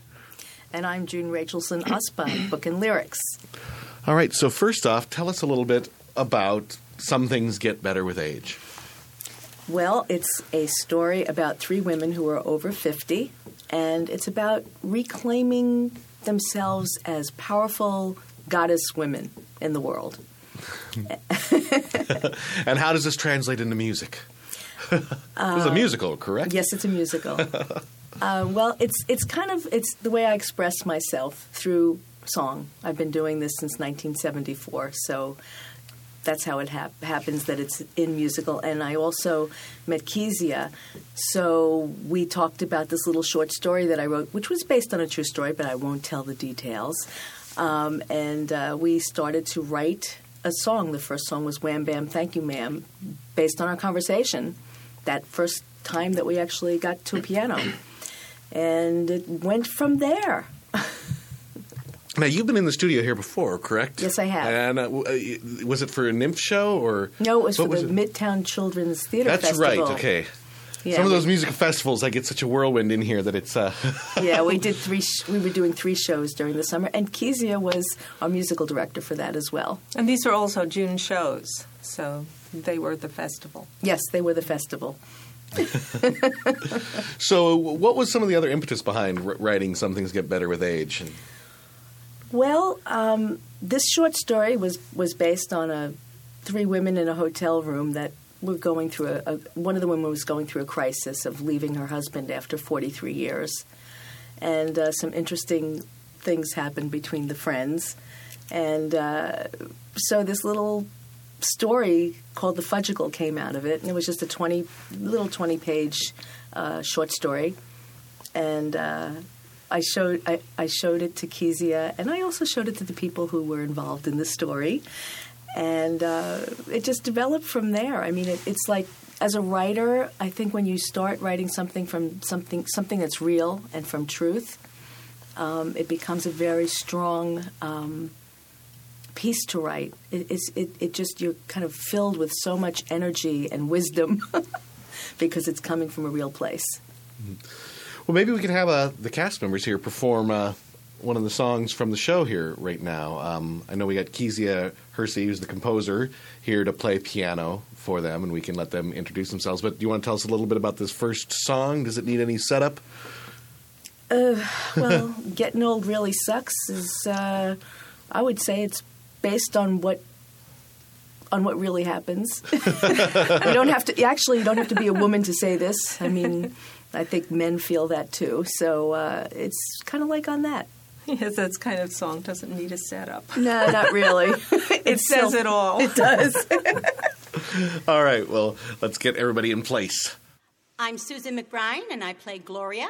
And I'm June Rachelson Ospa, book and lyrics. All right, so first off, tell us a little bit about Some Things Get Better with Age. Well, it's a story about three women who are over 50, and it's about reclaiming themselves as powerful goddess women in the world. And how does this translate into music? it's a musical, correct? Yes, it's a musical. uh, well, it's it's kind of it's the way I express myself through song. I've been doing this since 1974, so that's how it hap- happens that it's in musical. And I also met Kezia, so we talked about this little short story that I wrote, which was based on a true story, but I won't tell the details. Um, and uh, we started to write a song. The first song was "Wham Bam, Thank You, Ma'am," based on our conversation. That first time that we actually got to a piano, and it went from there. Now, you've been in the studio here before, correct? Yes, I have. And uh, uh, was it for a NYMF show or? No, it was for the it? Midtown Children's Theater That's Festival. right. Okay. Yeah, Some of those music festivals, I get such a whirlwind in here that it's. Uh, yeah, we did three. Sh- we were doing three shows during the summer, and Kezia was our musical director for that as well. And these are also June shows, so they were the festival. Yes, they were the festival. so, what was some of the other impetus behind writing "Some Things Get Better with Age"? And Well, um, this short story was was based on a three women in a hotel room that were going through a, a. One of the women was going through a crisis of leaving her husband after 43 years, and uh, some interesting things happened between the friends, and uh, so this little story called "The Fudgicle" came out of it, and it was just a 20 little 20 page uh, short story, and. Uh, I showed I, I showed it to Kezia, and I also showed it to the people who were involved in the story, and uh, it just developed from there. I mean, it, it's like as a writer, I think when you start writing something from something something that's real and from truth, um, it becomes a very strong um, piece to write. It, it's it, it just you're kind of filled with so much energy and wisdom because it's coming from a real place. well, maybe we could have uh, the cast members here perform uh, one of the songs from the show here right now. Um, I know we got Kezia Hersey, who's the composer, here to play piano for them, and we can let them introduce themselves. But do you want to tell us a little bit about this first song? Does it need any setup? Uh, well, getting old really sucks. Is uh, I would say it's based on what on what really happens. you don't have to actually. You don't have to be a woman to say this. I mean, I think men feel that too. So uh, it's kind of like on that. Yes, that's kind of song doesn't need a setup. No, not really. It says it all. It does. All right, well, let's get everybody in place. I'm Susan McBride, and I play Gloria.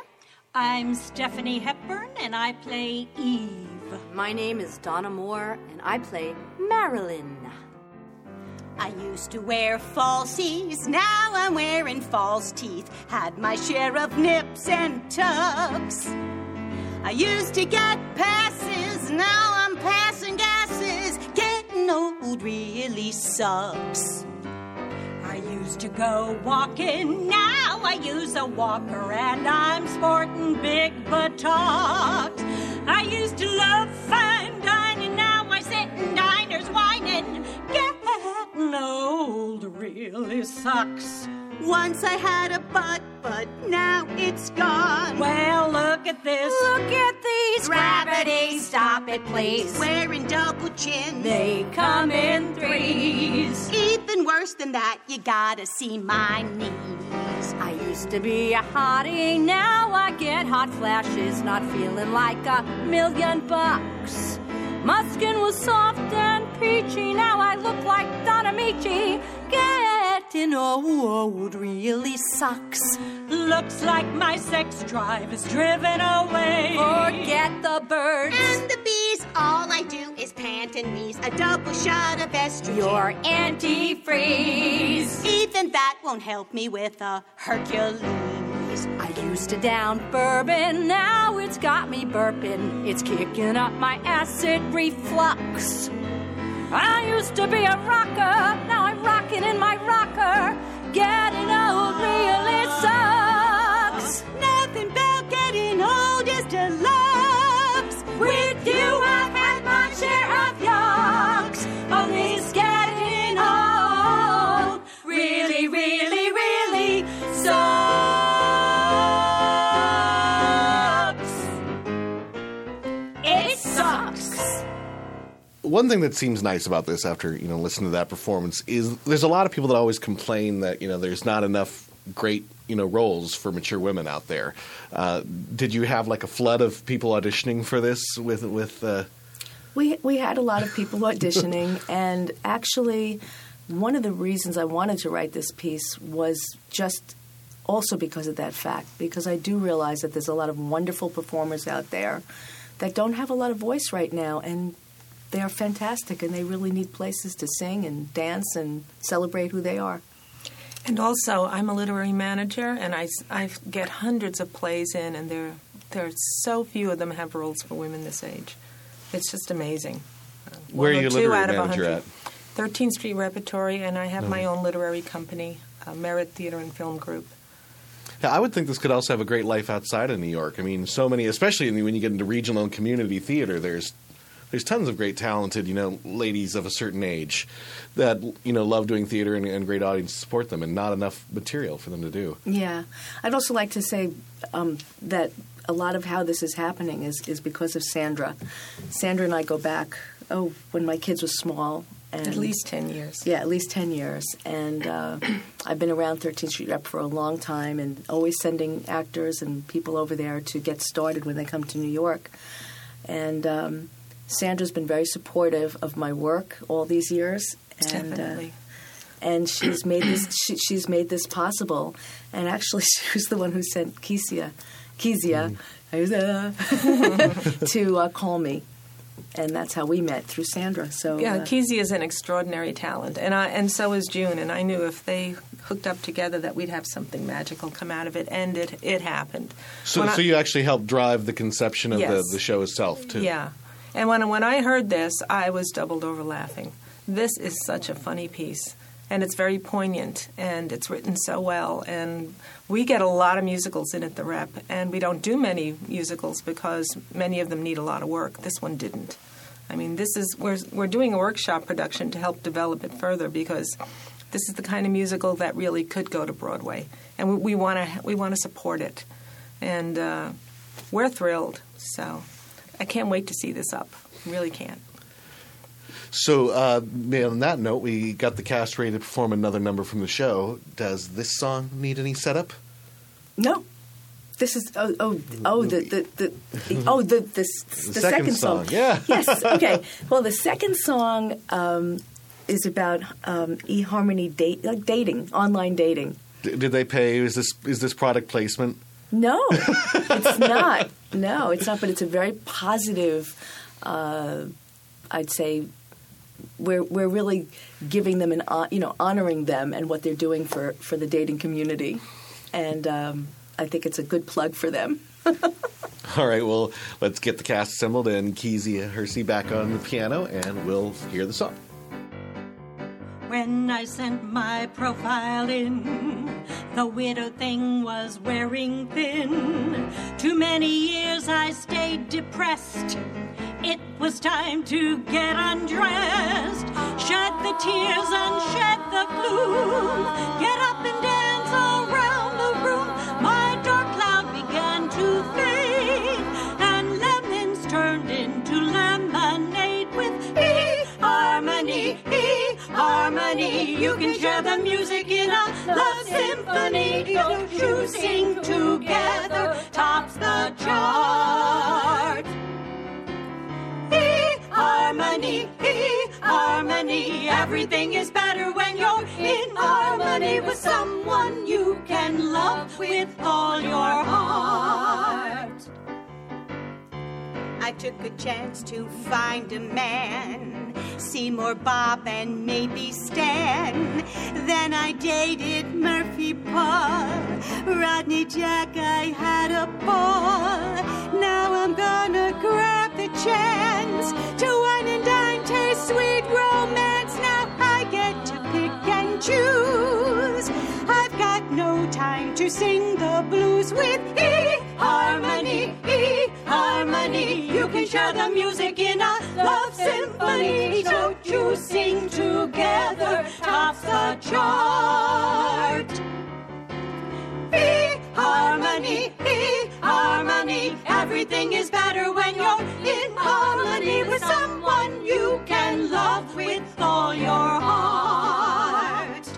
I'm Stephanie Hepburn, and I play Eve. My name is Donna Moore, and I play Marilyn. I used to wear falsies, now I'm wearing false teeth. Had my share of nips and tucks. I used to get passes, now I'm passing gases. Getting old really sucks. I used to go walking, now I use a walker, and I'm sporting big buttocks. I used to love fine old really sucks. Once I had a butt, but now it's gone. Well, look at this. Look at these gravity. Stop it, please. Wearing double chins. They come in threes. Even worse than that, you gotta see my knees. I used to be a hottie, now I get hot flashes, not feeling like a million bucks. My skin was soft and peachy, now I look like Don Ameche. Getting old really sucks. Looks like my sex drive is driven away. Forget the birds. And the bees, all I do is pant and wheeze. A double shot of estrogen. You're antifreeze. Even that won't help me with a Hercules. I used to down bourbon, now it's got me burping. It's kicking up my acid reflux. I used to be a rocker, now I'm rocking in my rocker. getting old really sucks. Nothing about getting old is deluxe. One thing that seems nice about this, after you know listening to that performance, is there's a lot of people that always complain that you know there's not enough great you know roles for mature women out there. Uh, did you have like a flood of people auditioning for this with with? Uh, We we had a lot of people auditioning, and actually, one of the reasons I wanted to write this piece was just also because of that fact. Because I do realize that there's a lot of wonderful performers out there that don't have a lot of voice right now, and they are fantastic, and they really need places to sing and dance and celebrate who they are. And also, I'm a literary manager, and I, I get hundreds of plays in, and there there are so few of them have roles for women this age. It's just amazing. Uh, Where one or you two literary out of manager 100. at? 13th Street Repertory, and I have my Mhm. own literary company, uh, Merit Theater and Film Group. Yeah, I would think this could also have a great life outside of New York. I mean, so many, especially when you get into regional and community theater, there's there's tons of great, talented, you know, ladies of a certain age that you know love doing theater and, and great audience support them, and not enough material for them to do. Yeah, I'd also like to say um, that a lot of how this is happening is is because of Sandra. Sandra and I go back. Oh, when my kids were small. And At least 10 years. Yeah, at least 10 years. And uh, I've been around 13th Street Rep for a long time and always sending actors and people over there to get started when they come to New York. And um, Sandra's been very supportive of my work all these years. And, Definitely. Uh, and she's made this she, she's made this possible. And actually, she was the one who sent Kesia, Kezia, to uh, call me. And that's how we met through Sandra. So Yeah, uh, Kesey is an extraordinary talent, and I and so is June. And I knew if they hooked up together that we'd have something magical come out of it, and it it happened. So, When I- so you actually helped drive the conception of Yes. the, the show itself too. Yeah, and when when I heard this, I was doubled over laughing. This is such a funny piece, and it's very poignant, and it's written so well. And we get a lot of musicals in at the Rep, and we don't do many musicals because many of them need a lot of work. This one didn't. I mean, this is we're we're doing a workshop production to help develop it further because this is the kind of musical that really could go to Broadway, and we want to we want to support it, and uh, we're thrilled. So I can't wait to see this up. Really can't. So, uh, on that note, we got the cast ready to perform another number from the show. Does this song need any setup? No. This is oh oh oh the the, the, the oh the the, the, second song, yeah. yes okay well the second song um, is about um, eHarmony date like dating online dating D- did they pay? Is this is this product placement? no it's not no it's not but it's a very positive uh, I'd say we're we're really giving them an you know honoring them and what they're doing for for the dating community and um, I think it's a good plug for them. All right, well, let's get the cast assembled and Kezia Hersey back on the piano, and we'll hear the song. When I sent my profile in, the widow thing was wearing thin. Too many years I stayed depressed. It was time to get undressed. Shed the tears and shed the gloom. Get up and You can share the music in a love symphony. Don't you sing together tops the chart. E harmony, e harmony. Everything is better when you're in harmony with someone you can love with all your heart. I took a chance to find a man, Seymour Bob and maybe Stan. Then I dated Murphy Paul, Rodney Jack. I had a ball. Now I'm gonna grab the chance to wine and dine, taste sweet romance. Now I get to pick and choose. I've got no time to sing the blues with E harmony, E harmony. You share the music in a love symphony. So to sing together tops the chart. E harmony, E harmony. Everything is better when you're in harmony with someone you can love with all your heart.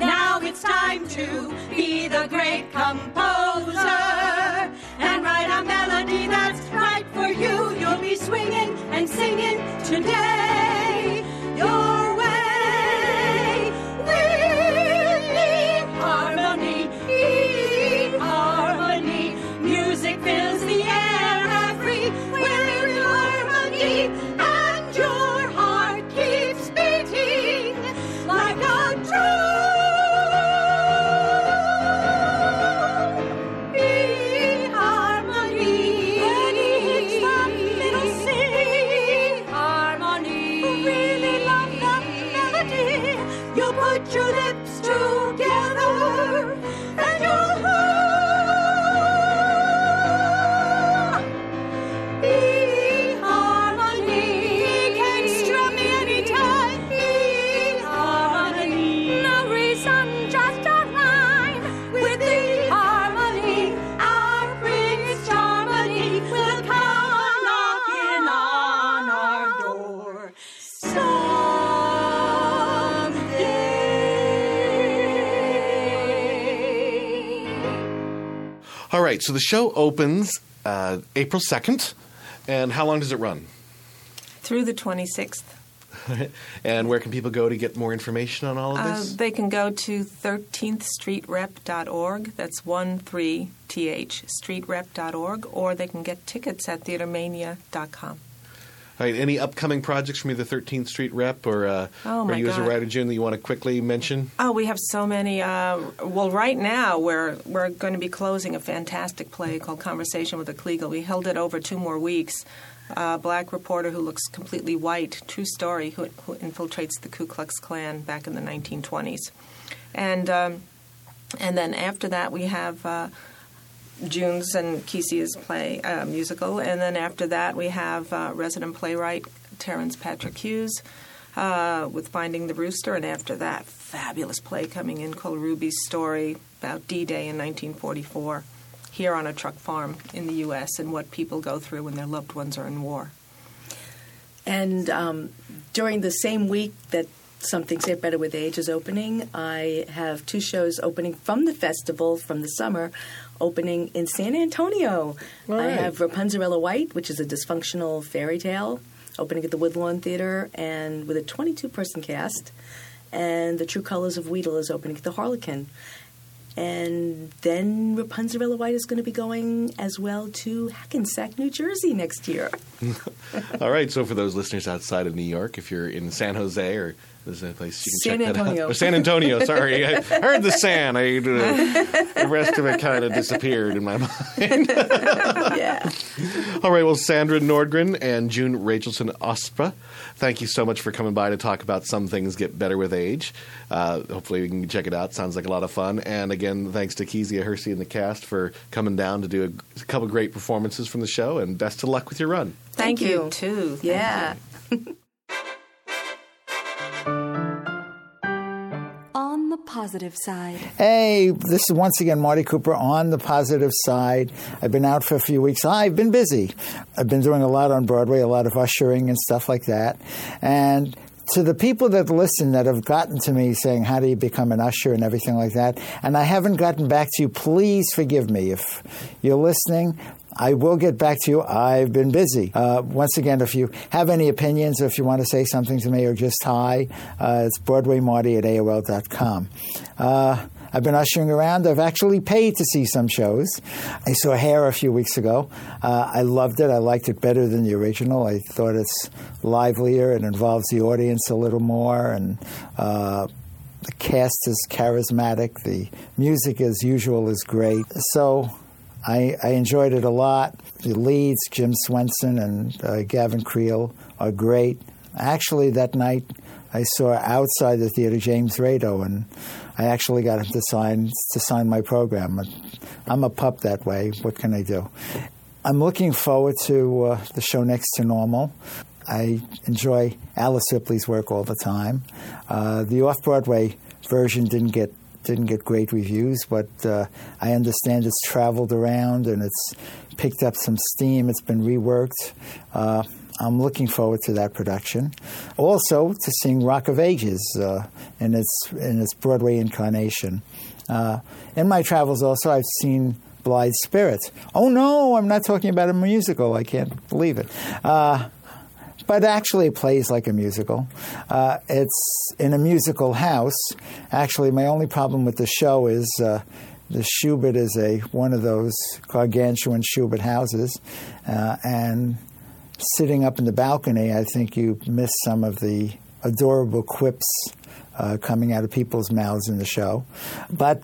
Now it's time to be the great composer a melody that's right for you. You'll be swinging and singing today. Right, so the show opens uh, April 2nd. And how long does it run? Through the 26th. and where can people go to get more information on all of Uh, this? they can go to 13thstreetrep.org. That's 13th streetrep.org. Or they can get tickets at theatermania.com. All right, any upcoming projects from either 13th Street Rep or, uh, Oh, or you as a writer, June, that you want to quickly mention? Oh, we have so many. Uh, well, right now we're we're going to be closing a fantastic play called Conversation with a Kleagle. We held it over two more weeks. A black reporter who looks completely white, true story, who, who infiltrates the Ku Klux Klan back in the 1920s, and um, and then after that we have. June's and Kesia's play uh, musical, and then after that we have uh, resident playwright Terrence Patrick Hughes uh, with Finding the Rooster, and after that, fabulous play coming in called Ruby's Story about D-Day in 1944, here on a truck farm in the U.S. and what people go through when their loved ones are in war. And um, during the same week that Something's Get Better with Age is opening, I have two shows opening from the festival from the summer, opening in San Antonio. All I have Rapunzel White, which is a dysfunctional fairy tale, opening at the Woodlawn Theater and with a 22 person cast. And The True Colors of Weedle is opening at the Harlequin. And then Rapunzel White is going to be going as well to Hackensack, New Jersey next year. All right, so for those listeners outside of New York, if you're in San Jose or there's a place you can San check that Antonio. out. Or San Antonio, sorry. I heard the San. I, uh, the rest of it kind of disappeared in my mind. yeah. All right, well, Sandra Nordgren and June Rachelson Ospa, thank you so much for coming by to talk about Some Things Get Better with Age. Uh, hopefully, we can check it out. Sounds like a lot of fun. And again, thanks to Kezia Hersey and the cast for coming down to do a, a couple great performances from the show. And best of luck with your run. Thank, Thank you. you. too. Thank Yeah. On positive side. Hey, this is once again Marty Cooper on the positive side. I've been out for a few weeks. I've been busy. I've been doing a lot on Broadway, a lot of ushering and stuff like that. And to the people that listen that have gotten to me saying, How do you become an usher and everything like that, and I haven't gotten back to you, please forgive me. If you're listening, I will get back to you. I've been busy. Uh, once again, if you have any opinions or if you want to say something to me or just hi, uh, it's BroadwayMarty at AOL.com. Uh, I've been ushering around. I've actually paid to see some shows. I saw Hair a few weeks ago. Uh, I loved it. I liked it better than the original. I thought it's livelier. It involves the audience a little more, and uh, the cast is charismatic. The music, as usual, is great. So I, I enjoyed it a lot. The leads, Jim Swenson and uh, Gavin Creel, are great. Actually, that night I saw outside the theater James Rado, and I actually got him to sign to sign my program. I'm a pup that way. What can I do? I'm looking forward to uh, the show Next to Normal. I enjoy Alice Ripley's work all the time. Uh, the off Broadway version didn't get didn't get great reviews, but uh, I understand it's traveled around and it's picked up some steam. It's been reworked. I'm looking forward to that production. Also, to seeing Rock of Ages uh, in its in its Broadway incarnation. Uh, in my travels, also, I've seen Blithe Spirit. Oh no, I'm not talking about a musical. I can't believe it. Uh, but actually, it plays like a musical. Uh, it's in a musical house. Actually, my only problem with the show is uh, the Shubert is a one of those gargantuan Shubert houses, uh, and sitting up in the balcony, I think you miss some of the adorable quips uh, coming out of people's mouths in the show. But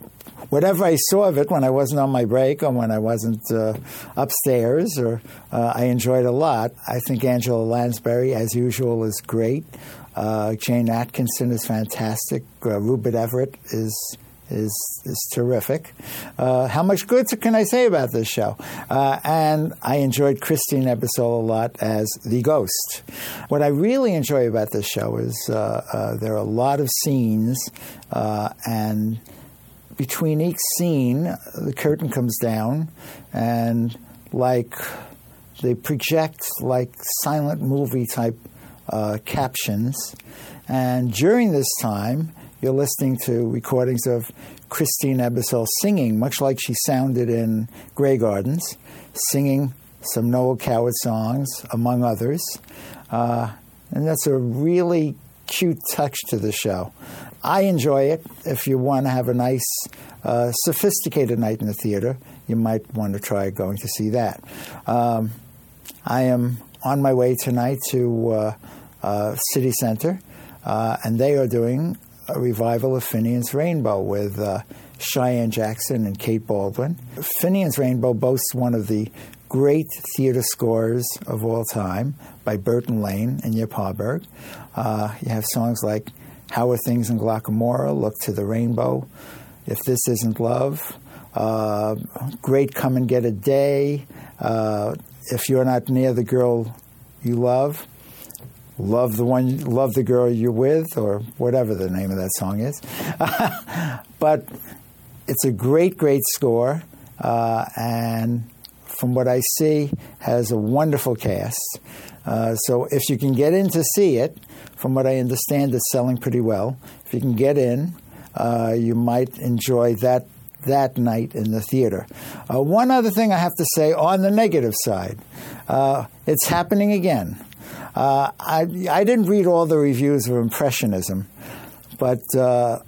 whatever I saw of it when I wasn't on my break or when I wasn't uh, upstairs, or uh, I enjoyed a lot. I think Angela Lansbury, as usual, is great. Uh, Jayne Atkinson is fantastic. Uh, Rupert Everett is is is terrific. Uh, how much good can I say about this show? Uh, and I enjoyed Christine Ebersole a lot as the ghost. What I really enjoy about this show is uh, uh there are a lot of scenes, uh, and between each scene, the curtain comes down, and like they project like silent movie type uh, captions. And during this time, you're listening to recordings of Christine Ebersole singing, much like she sounded in Grey Gardens, singing some Noel Coward songs, among others. Uh, and that's a really cute touch to the show. I enjoy it. If you want to have a nice, uh, sophisticated night in the theater, you might want to try going to see that. Um, I am on my way tonight to uh, uh, City Center, uh, and they are doing a revival of Finian's Rainbow with uh, Cheyenne Jackson and Kate Baldwin. Finian's Rainbow boasts one of the great theater scores of all time by Burton Lane and Yip Harburg. Uh, you have songs like How Are Things in Glocca Morra, Look to the Rainbow, If This Isn't Love, uh, Great Come and Get a Day, uh, If You're Not Near the Girl You Love love the one, love the girl you're with, or whatever the name of that song is. but it's a great, great score, uh, and from what I see, has a wonderful cast. Uh, so if you can get in to see it, from what I understand, it's selling pretty well. If you can get in, uh, you might enjoy that that night in the theater. Uh, one other thing I have to say on the negative side, uh, it's happening again. Uh, I, I didn't read all the reviews of Impressionism, but uh,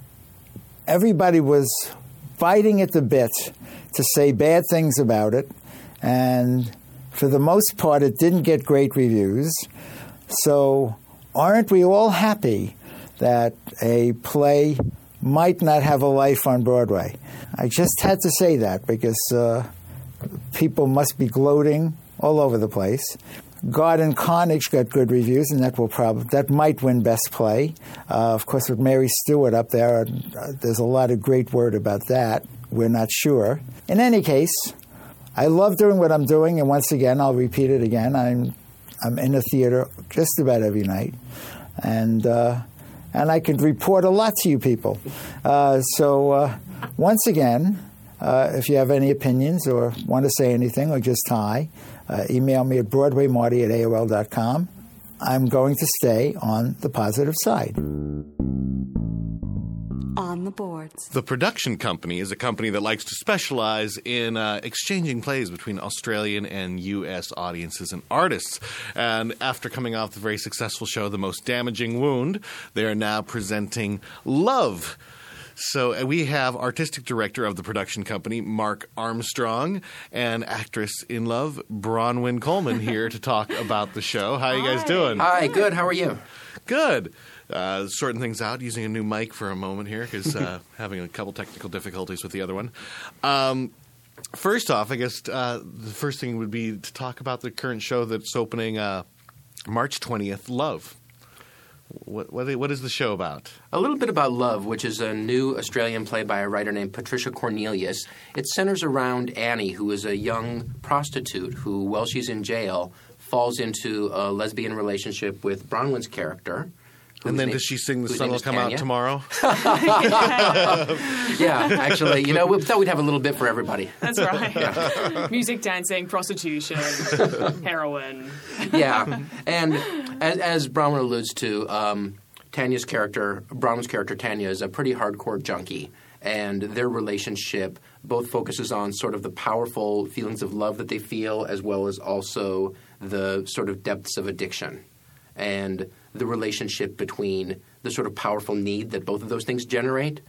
everybody was biting at the bit to say bad things about it, and for the most part, it didn't get great reviews. So, aren't we all happy that a play might not have a life on Broadway? I just had to say that because uh, people must be gloating all over the place. God of Carnage got good reviews, and that will probably that might win Best Play. Uh, of course, with Mary Stuart up there, uh, there's a lot of great word about that. We're not sure. In any case, I love doing what I'm doing, and once again, I'll repeat it again. I'm I'm in a theater just about every night, and uh, and I can report a lot to you people. Uh, so uh, once again, uh, if you have any opinions or want to say anything or just hi. Uh, email me at broadwaymarty at AOL.com. I'm going to stay on the positive side. On the boards. The production company is a company that likes to specialize in uh, exchanging plays between Australian and U.S. audiences and artists. And after coming off the very successful show, The Most Damaging Wound, they are now presenting Love so uh, we have artistic director of the production company, Mark Armstrong, and actress in love, Bronwyn Coleman, here to talk about the show. How are you guys doing? Hi, good. How are you? Good. Uh, sorting things out, using a new mic for a moment here because uh, having a couple technical difficulties with the other one. Um, first off, I guess uh, the first thing would be to talk about the current show that's opening uh, March 20th, Love. What, what, is the show about? A little bit about Love, which is a new Australian play by a writer named Patricia Cornelius. It centers around Annie, who is a young prostitute who, while she's in jail, falls into a lesbian relationship with Bronwyn's character. And then name- does she sing The whose sun will is Come Out Tomorrow? yeah, actually, you know, we thought we'd have a little bit for everybody. That's right. Music, dancing, prostitution, heroin. yeah, and as, as Bronwyn alludes to, um, Tanya's character, Bronwyn's character Tanya, is a pretty hardcore junkie, and their relationship both focuses on sort of the powerful feelings of love that they feel, as well as also the sort of depths of addiction, and the relationship between the sort of powerful need that both of those things generate.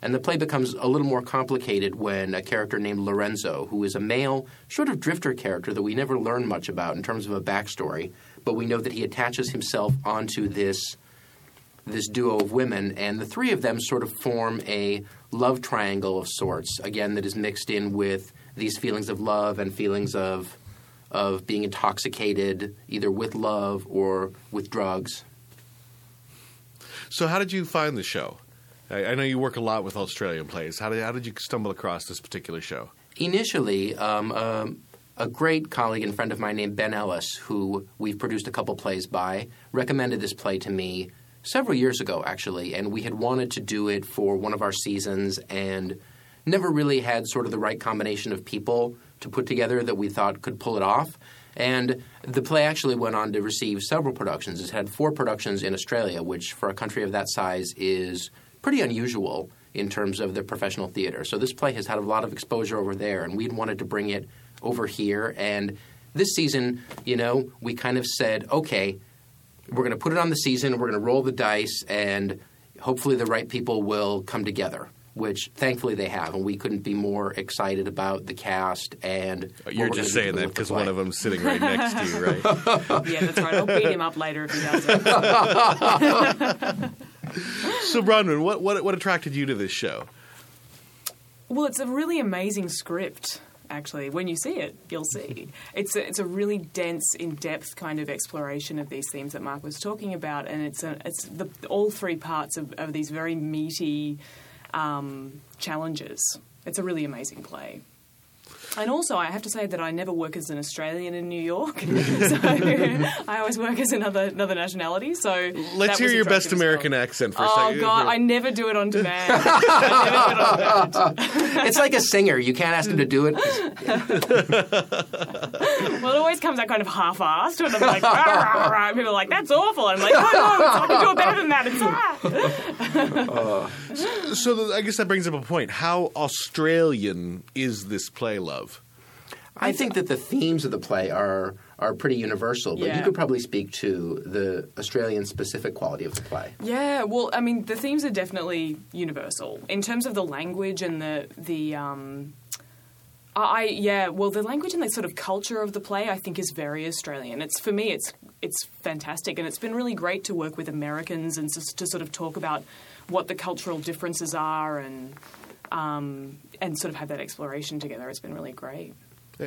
And the play becomes a little more complicated when a character named Lorenzo, who is a male, sort of drifter character that we never learn much about in terms of a backstory, but we know that he attaches himself onto this this duo of women, and the three of them sort of form a love triangle of sorts. Again, that is mixed in with these feelings of love and feelings of of being intoxicated either with love or with drugs. So, how did you find the show? I, I know you work a lot with Australian plays. How did, how did you stumble across this particular show? Initially, um, um, a great colleague and friend of mine named Ben Ellis, who we've produced a couple plays by, recommended this play to me several years ago, actually, and we had wanted to do it for one of our seasons and never really had sort of the right combination of people to put together that we thought could pull it off. And the play actually went on to receive several productions. It's had four productions in Australia, which for a country of that size is pretty unusual in terms of the professional theater. So this play has had a lot of exposure over there, and we'd wanted to bring it over here. And this season, you know, we kind of said, okay, we're going to put it on the season, we're going to roll the dice, and hopefully the right people will come together. Which thankfully they have, and we couldn't be more excited about the cast and. You're just saying that because one of them's sitting right next to you, right? Yeah, that's right. I'll beat him up later if he doesn't. so, Bronwyn, what, what what attracted you to this show? Well, it's a really amazing script. Actually, when you see it, you'll see it's a, it's a really dense, in-depth kind of exploration of these themes that Mark was talking about, and it's a, it's the, all three parts of, of these very meaty um, challenges. It's a really amazing play. And also, I have to say that I never work as an Australian in New York. so I always work as another another nationality. So Let's hear your best attractive as well. American accent for a Oh second. God, I never do it on demand. I never do it on demand. it's like a singer. You can't ask him to do it. Well, it always comes out kind of half-assed, and I'm like, "Rah, rah, rah," and people are like, "That's awful." And I'm like, "No, no, I can do it better than that." It's ah. So the, I guess that brings up a point. How Australian is this play, love? I think that the themes of the play are are pretty universal, but Yeah. you could probably speak to the Australian specific quality of the play. Yeah, well, I mean, the themes are definitely universal in terms of the language and the the. Um, I yeah, well, the language and the sort of culture of the play, I think, is very Australian. It's for me, it's it's fantastic, and it's been really great to work with Americans and just to sort of talk about what the cultural differences are and um, and sort of have that exploration together. It's been really great.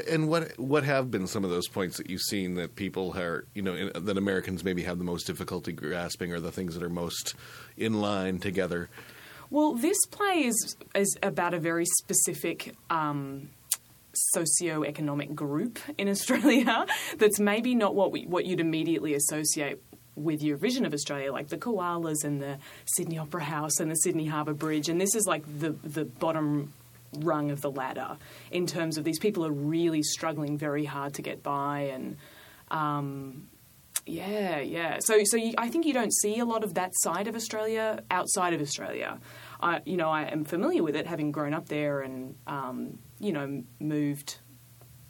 And what what have been some of those points that you've seen that people are you know in, that Americans maybe have the most difficulty grasping, or the things that are most in line together? Well, this play is is about a very specific um, socio-economic group in Australia that's maybe not what we, what you'd immediately associate with your vision of Australia, like the koalas and the Sydney Opera House and the Sydney Harbour Bridge, and this is like the the bottom rung of the ladder in terms of these people are really struggling very hard to get by and. Um, yeah, yeah. So, so you, I think you don't see a lot of that side of Australia outside of Australia. I, you know, I am familiar with it, having grown up there and um, you know moved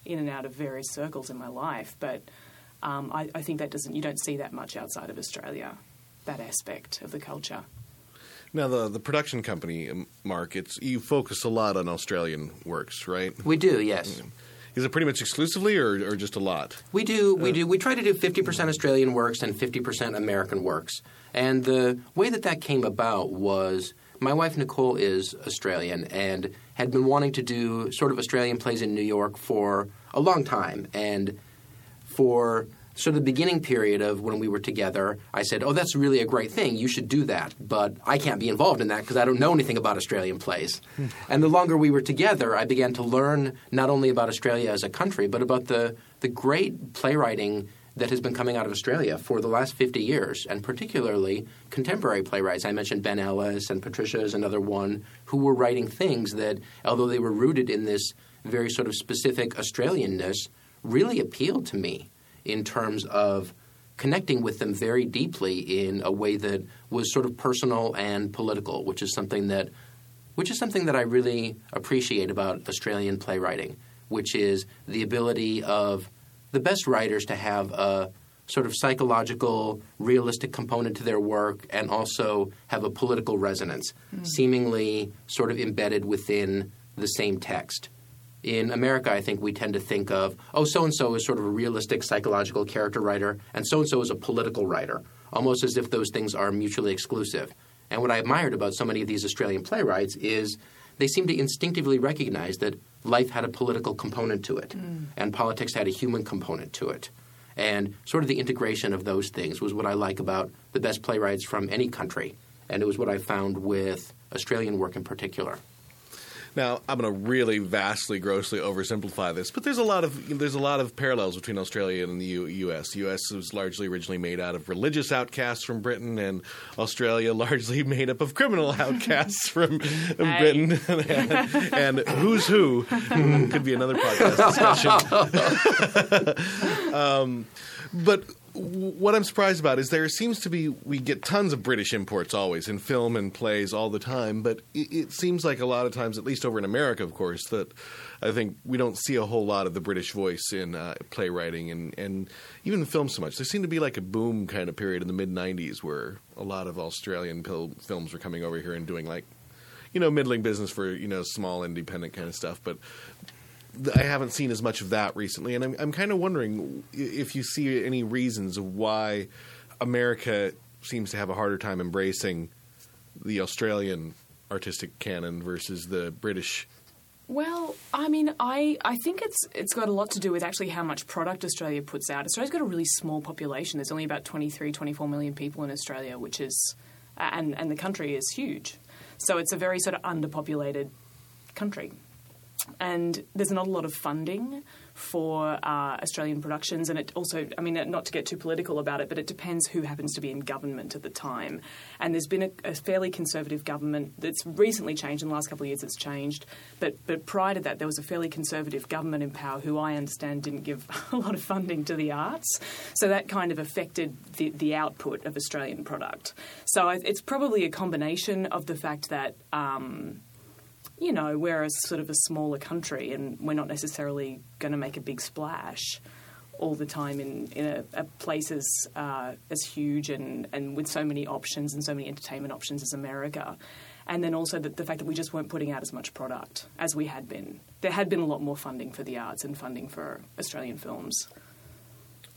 in and out of various circles in my life. But um, I, I think that doesn't. You don't see that much outside of Australia. That aspect of the culture. Now the the production company, um, Mark, it's you focus a lot on Australian works, right? We do, yes. Is it pretty much exclusively, or, or just a lot? We do. We Uh, do. We try to do fifty percent Australian works and fifty percent American works. And the way that that came about was my wife Nicole is Australian and had been wanting to do sort of Australian plays in New York for a long time. And for sort of the beginning period of when we were together, I said, "Oh, that's really a great thing. You should do that." But I can't be involved in that because I don't know anything about Australian plays. Hmm. and the longer we were together, I began to learn not only about Australia as a country, but about the the great playwriting that has been coming out of Australia for the last 50 years, and particularly contemporary playwrights. I mentioned Ben Ellis and Patricia is another one who were writing things that, although they were rooted in this very sort of specific Australianness, really appealed to me in terms of connecting with them very deeply in a way that was sort of personal and political, which is something that which is something that I really appreciate about Australian playwriting, which is the ability of the best writers to have a sort of psychological, realistic component to their work and also have a political resonance, Mm. seemingly sort of embedded within the same text. In America, I think we tend to think of, oh, so and so is sort of a realistic psychological character writer, and so and so is a political writer, almost as if those things are mutually exclusive. And what I admired about so many of these Australian playwrights is they seem to instinctively recognize that life had a political component to it, mm. and politics had a human component to it. And sort of the integration of those things was what I like about the best playwrights from any country. And it was what I found with Australian work in particular. Now, I'm going to really vastly, grossly oversimplify this, but there's a lot of there's a lot of parallels between Australia and the U- U.S. The U.S. was largely originally made out of religious outcasts from Britain, and Australia largely made up of criminal outcasts from Britain. and, and who's who could be another podcast discussion. um, but what I'm surprised about is there seems to be we get tons of British imports always in film and plays all the time, but it, it seems like a lot of times, at least over in America, of course, that I think we don't see a whole lot of the British voice in uh, playwriting and and even film so much. There seemed to be like a boom kind of period in the mid '90s where a lot of Australian pil- films were coming over here and doing like you know middling business for you know small independent kind of stuff, but. I haven't seen as much of that recently, and I'm, I'm kind of wondering if you see any reasons why America seems to have a harder time embracing the Australian artistic canon versus the British. Well, I mean, I, I think it's it's got a lot to do with actually how much product Australia puts out. Australia's got a really small population. There's only about 23, 24 million people in Australia, which is and and the country is huge. So it's a very sort of underpopulated country. And there's not a lot of funding for uh, Australian productions, and it also, I mean, not to get too political about it, but it depends who happens to be in government at the time. And there's been a, a fairly conservative government that's recently changed. In the last couple of years, it's changed. But but prior to that, there was a fairly conservative government in power who I understand didn't give a lot of funding to the arts. So that kind of affected the, the output of Australian product. So it's probably a combination of the fact that. Um, you know, we're a sort of a smaller country and we're not necessarily going to make a big splash all the time in, in a, a place as, uh, as huge and, and with so many options and so many entertainment options as America. And then also the, the fact that we just weren't putting out as much product as we had been. There had been a lot more funding for the arts and funding for Australian films.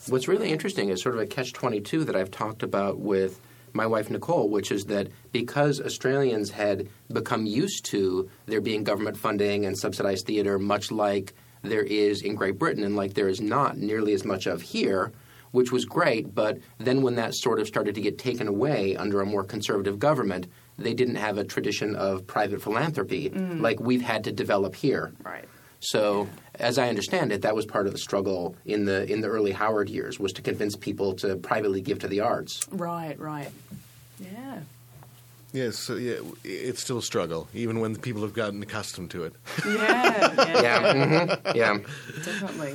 What's really interesting is sort of a catch 22 that I've talked about with my wife Nicole, which is that because Australians had become used to there being government funding and subsidized theater, much like there is in Great Britain and like there is not nearly as much of here, which was great, but then when that sort of started to get taken away under a more conservative government, they didn't have a tradition of private philanthropy Mm. like we've had to develop here. Right. So, as I understand it, that was part of the struggle in the in the early Howard years was to convince people to privately give to the arts. Right, right. Yeah. Yes, so yeah, it's still a struggle, even when people have gotten accustomed to it. Yeah. Yeah. Yeah, mhm, yeah. Definitely.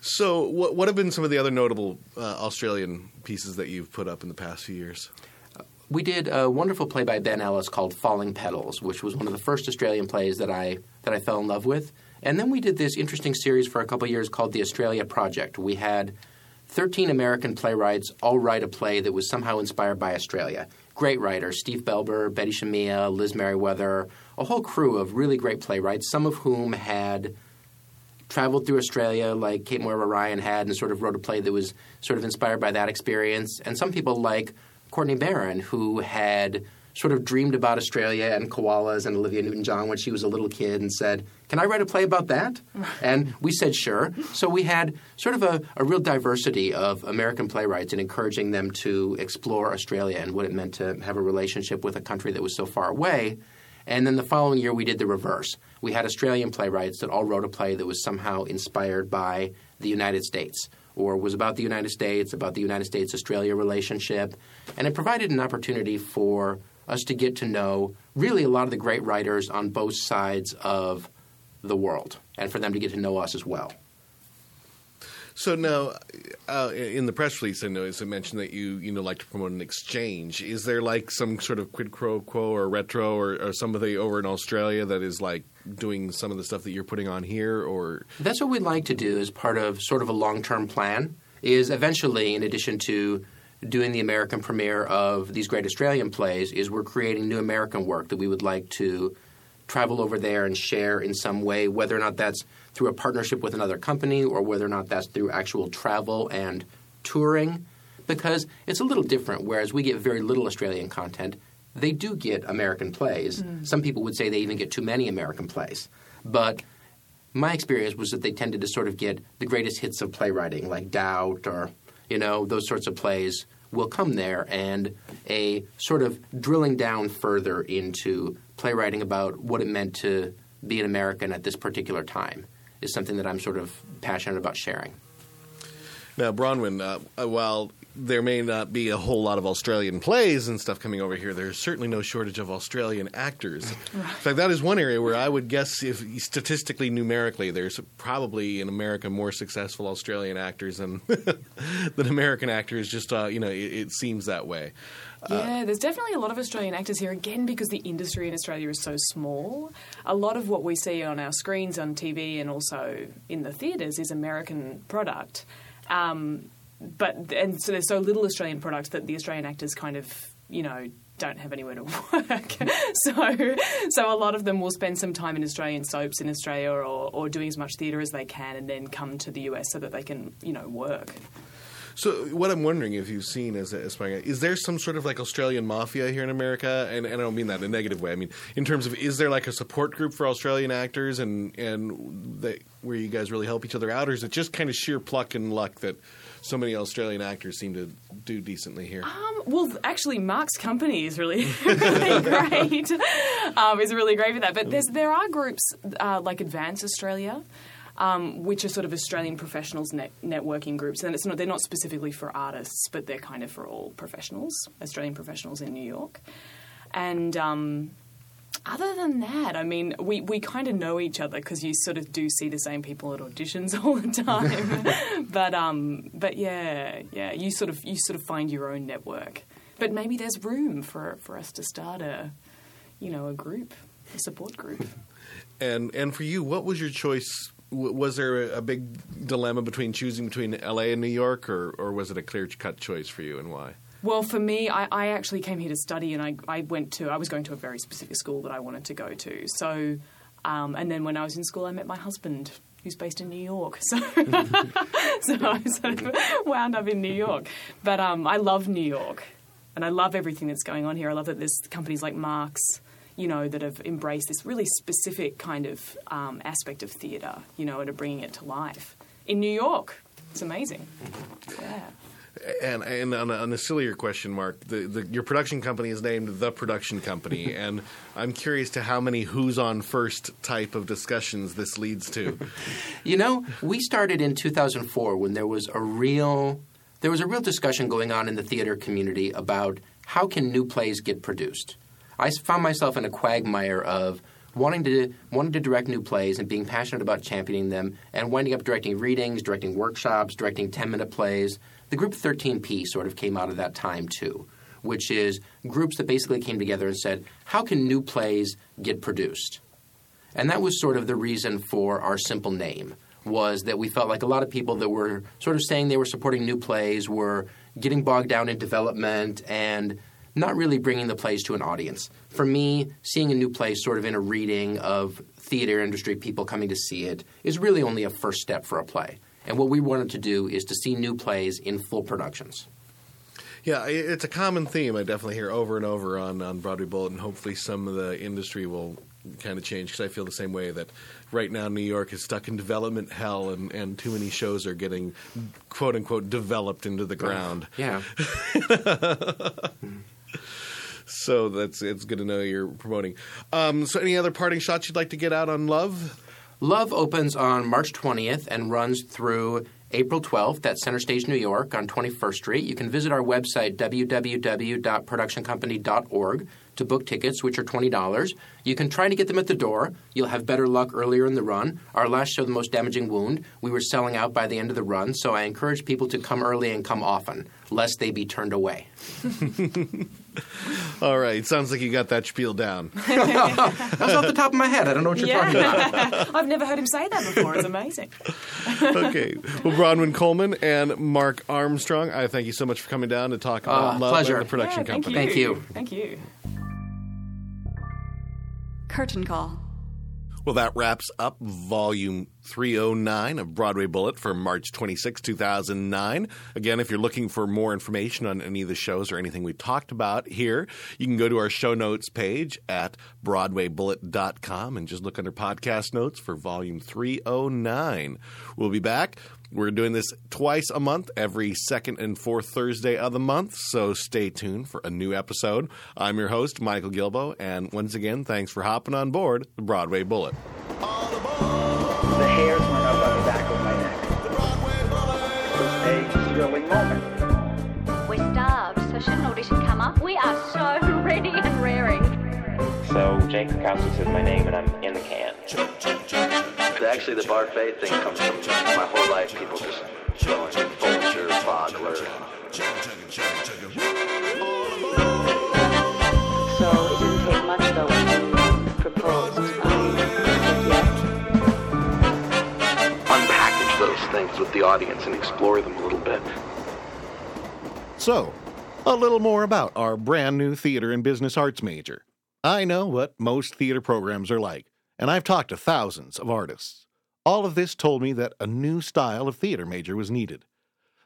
So, what what have been some of the other notable uh, Australian pieces that you've put up in the past few years? We did a wonderful play by Ben Ellis called Falling Petals, which was one of the first Australian plays that I that I fell in love with. And then we did this interesting series for a couple years called the Australia Project. We had 13 American playwrights all write a play that was somehow inspired by Australia. Great writers, Steve Belber, Betty Shamieh, Liz Meriwether, a whole crew of really great playwrights, some of whom had traveled through Australia like Kate Moira Ryan had and sort of wrote a play that was sort of inspired by that experience. And some people like Courtney Baron, who had sort of dreamed about Australia and koalas and Olivia Newton John when she was a little kid and said, Can I write a play about that? and we said, Sure. So we had sort of a, a real diversity of American playwrights and encouraging them to explore Australia and what it meant to have a relationship with a country that was so far away. And then the following year, we did the reverse. We had Australian playwrights that all wrote a play that was somehow inspired by the United States or was about the United States, about the United States Australia relationship. And it provided an opportunity for us to get to know really a lot of the great writers on both sides of the world and for them to get to know us as well. So now, uh, in the press release, I know noticed it mentioned that you you know like to promote an exchange. Is there like some sort of quid pro quo or retro or, or somebody over in Australia that is like doing some of the stuff that you're putting on here, or That's what we'd like to do as part of sort of a long term plan. Is eventually, in addition to doing the American premiere of these great Australian plays, is we're creating new American work that we would like to travel over there and share in some way, whether or not that's through a partnership with another company or whether or not that's through actual travel and touring, because it's a little different. Whereas we get very little Australian content, they do get American plays. Mm. Some people would say they even get too many American plays. But my experience was that they tended to sort of get the greatest hits of playwriting, like Doubt or you know those sorts of plays will come there, and a sort of drilling down further into playwriting about what it meant to be an American at this particular time is something that I'm sort of passionate about sharing. Now, Bronwyn, uh, while there may not be a whole lot of Australian plays and stuff coming over here, there's certainly no shortage of Australian actors. In fact, that is one area where I would guess, if statistically, numerically, there's probably in America more successful Australian actors than than American actors. Just uh, you know, it, it seems that way. Uh, Yeah, there's definitely a lot of Australian actors here again because the industry in Australia is so small. A lot of what we see on our screens on TV and also in the theatres is American product. Um, but and so there's so little Australian product that the Australian actors kind of you know don't have anywhere to work. so so a lot of them will spend some time in Australian soaps in Australia or, or doing as much theatre as they can and then come to the US so that they can you know work. So, what I'm wondering if you've seen as, a as is there some sort of like Australian mafia here in America? And, and I don't mean that in a negative way. I mean in terms of is there like a support group for Australian actors and and they, where you guys really help each other out, or is it just kind of sheer pluck and luck that so many Australian actors seem to do decently here? Um, well, actually, Mark's company is really, really great. Um, is really great for that. But there are groups uh, like Advance Australia. Um, which are sort of Australian professionals net- networking groups, and it's not they're not specifically for artists, but they're kind of for all professionals, Australian professionals in New York. And um, other than that, I mean, we, we kind of know each other because you sort of do see the same people at auditions all the time. but um, but yeah, yeah, you sort of you sort of find your own network. But maybe there's room for for us to start a, you know, a group, a support group. And and for you, what was your choice? W- Was there a, a big dilemma between choosing between L.A. and New York, or or was it a clear cut choice for you, and why? Well, for me, I, I actually came here to study, and I, I went to I was going to a very specific school that I wanted to go to. So, um, and then when I was in school, I met my husband, who's based in New York. So, so I sort of wound up in New York. But um, I love New York, and I love everything that's going on here. I love that there's companies like Mark's, you know, that have embraced this really specific kind of um, aspect of theatre, you know, and are bringing it to life in New York. It's amazing. Yeah. And and on a, on a sillier question, Mark, the, the, your production company is named the Production Company, and I'm curious to how many "Who's on first type of discussions this leads to. You know, we started in 2004 when there was a real there was a real discussion going on in the theater community about how can new plays get produced. I found myself in a quagmire of wanting to wanting to direct new plays and being passionate about championing them and winding up directing readings, directing workshops, directing 10-minute plays. The group 13P sort of came out of that time too, which is groups that basically came together and said, how can new plays get produced? And that was sort of the reason for our simple name was that we felt like a lot of people that were sort of saying they were supporting new plays were getting bogged down in development and not really bringing the plays to an audience. For me, seeing a new play sort of in a reading of theater industry people coming to see it is really only a first step for a play. And what we wanted to do is to see new plays in full productions. Yeah, it's a common theme I definitely hear over and over on, on Broadway Bullet, and hopefully some of the industry will kind of change because I feel the same way that right now New York is stuck in development hell, and, and too many shows are getting quote unquote developed into the ground. Yeah. So that's it's good to know you're promoting. Um, so, any other parting shots you'd like to get out on Love? Love opens on March 20th and runs through April 12th at Center Stage, New York on 21st Street. You can visit our website, www.productioncompany.org, to book tickets, which are $20. You can try to get them at the door. You'll have better luck earlier in the run. Our last show, The Most Damaging Wound, we were selling out by the end of the run, so I encourage people to come early and come often, lest they be turned away. All right, sounds like you got that spiel down. That was off the top of my head. I don't know what you're talking about. I've never heard him say that before. It's amazing. okay. Well, Bronwyn Coleman and Mark Armstrong, I thank you so much for coming down to talk about Uh, Love pleasure. and the production Yeah, thank company. you. Thank you. Thank you. Curtain call. Well, that wraps up volume 309 of Broadway Bullet for March 26, 2009. Again, if you're looking for more information on any of the shows or anything we talked about here, you can go to our show notes page at BroadwayBullet.com and just look under podcast notes for volume 309. We'll be back. We're doing this twice a month, every second and fourth Thursday of the month, so stay tuned for a new episode. I'm your host, Michael Gilboe, and once again, thanks for hopping on board the Broadway Bullet. The hairs went up on the back of my neck. The Broadway It was a thrilling moment. We're starved, so should an audition come up? We are so ready and raring. So Jake Kowski says my name and I'm in the can. Actually, the Barfay thing comes from my whole life. People just going Vulture, Bogler. So it didn't take much though when you proposed. Um. Unpackage those things with the audience and explore them a little bit. So, a little more about our brand new theater and business arts major. I know what most theater programs are like, and I've talked to thousands of artists. All of this told me that a new style of theater major was needed.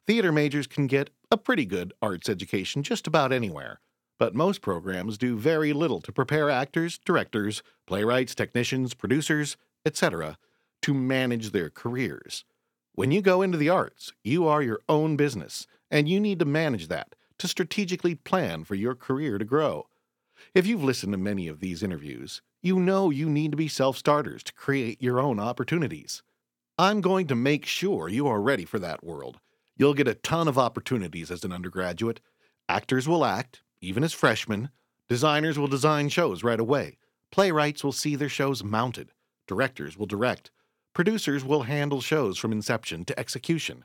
Theater majors can get a pretty good arts education just about anywhere, but most programs do very little to prepare actors, directors, playwrights, technicians, producers, etc., to manage their careers. When you go into the arts, you are your own business, and you need to manage that to strategically plan for your career to grow. If you've listened to many of these interviews, you know you need to be self starters to create your own opportunities. I'm going to make sure you are ready for that world. You'll get a ton of opportunities as an undergraduate. Actors will act, even as freshmen. Designers will design shows right away. Playwrights will see their shows mounted. Directors will direct. Producers will handle shows from inception to execution.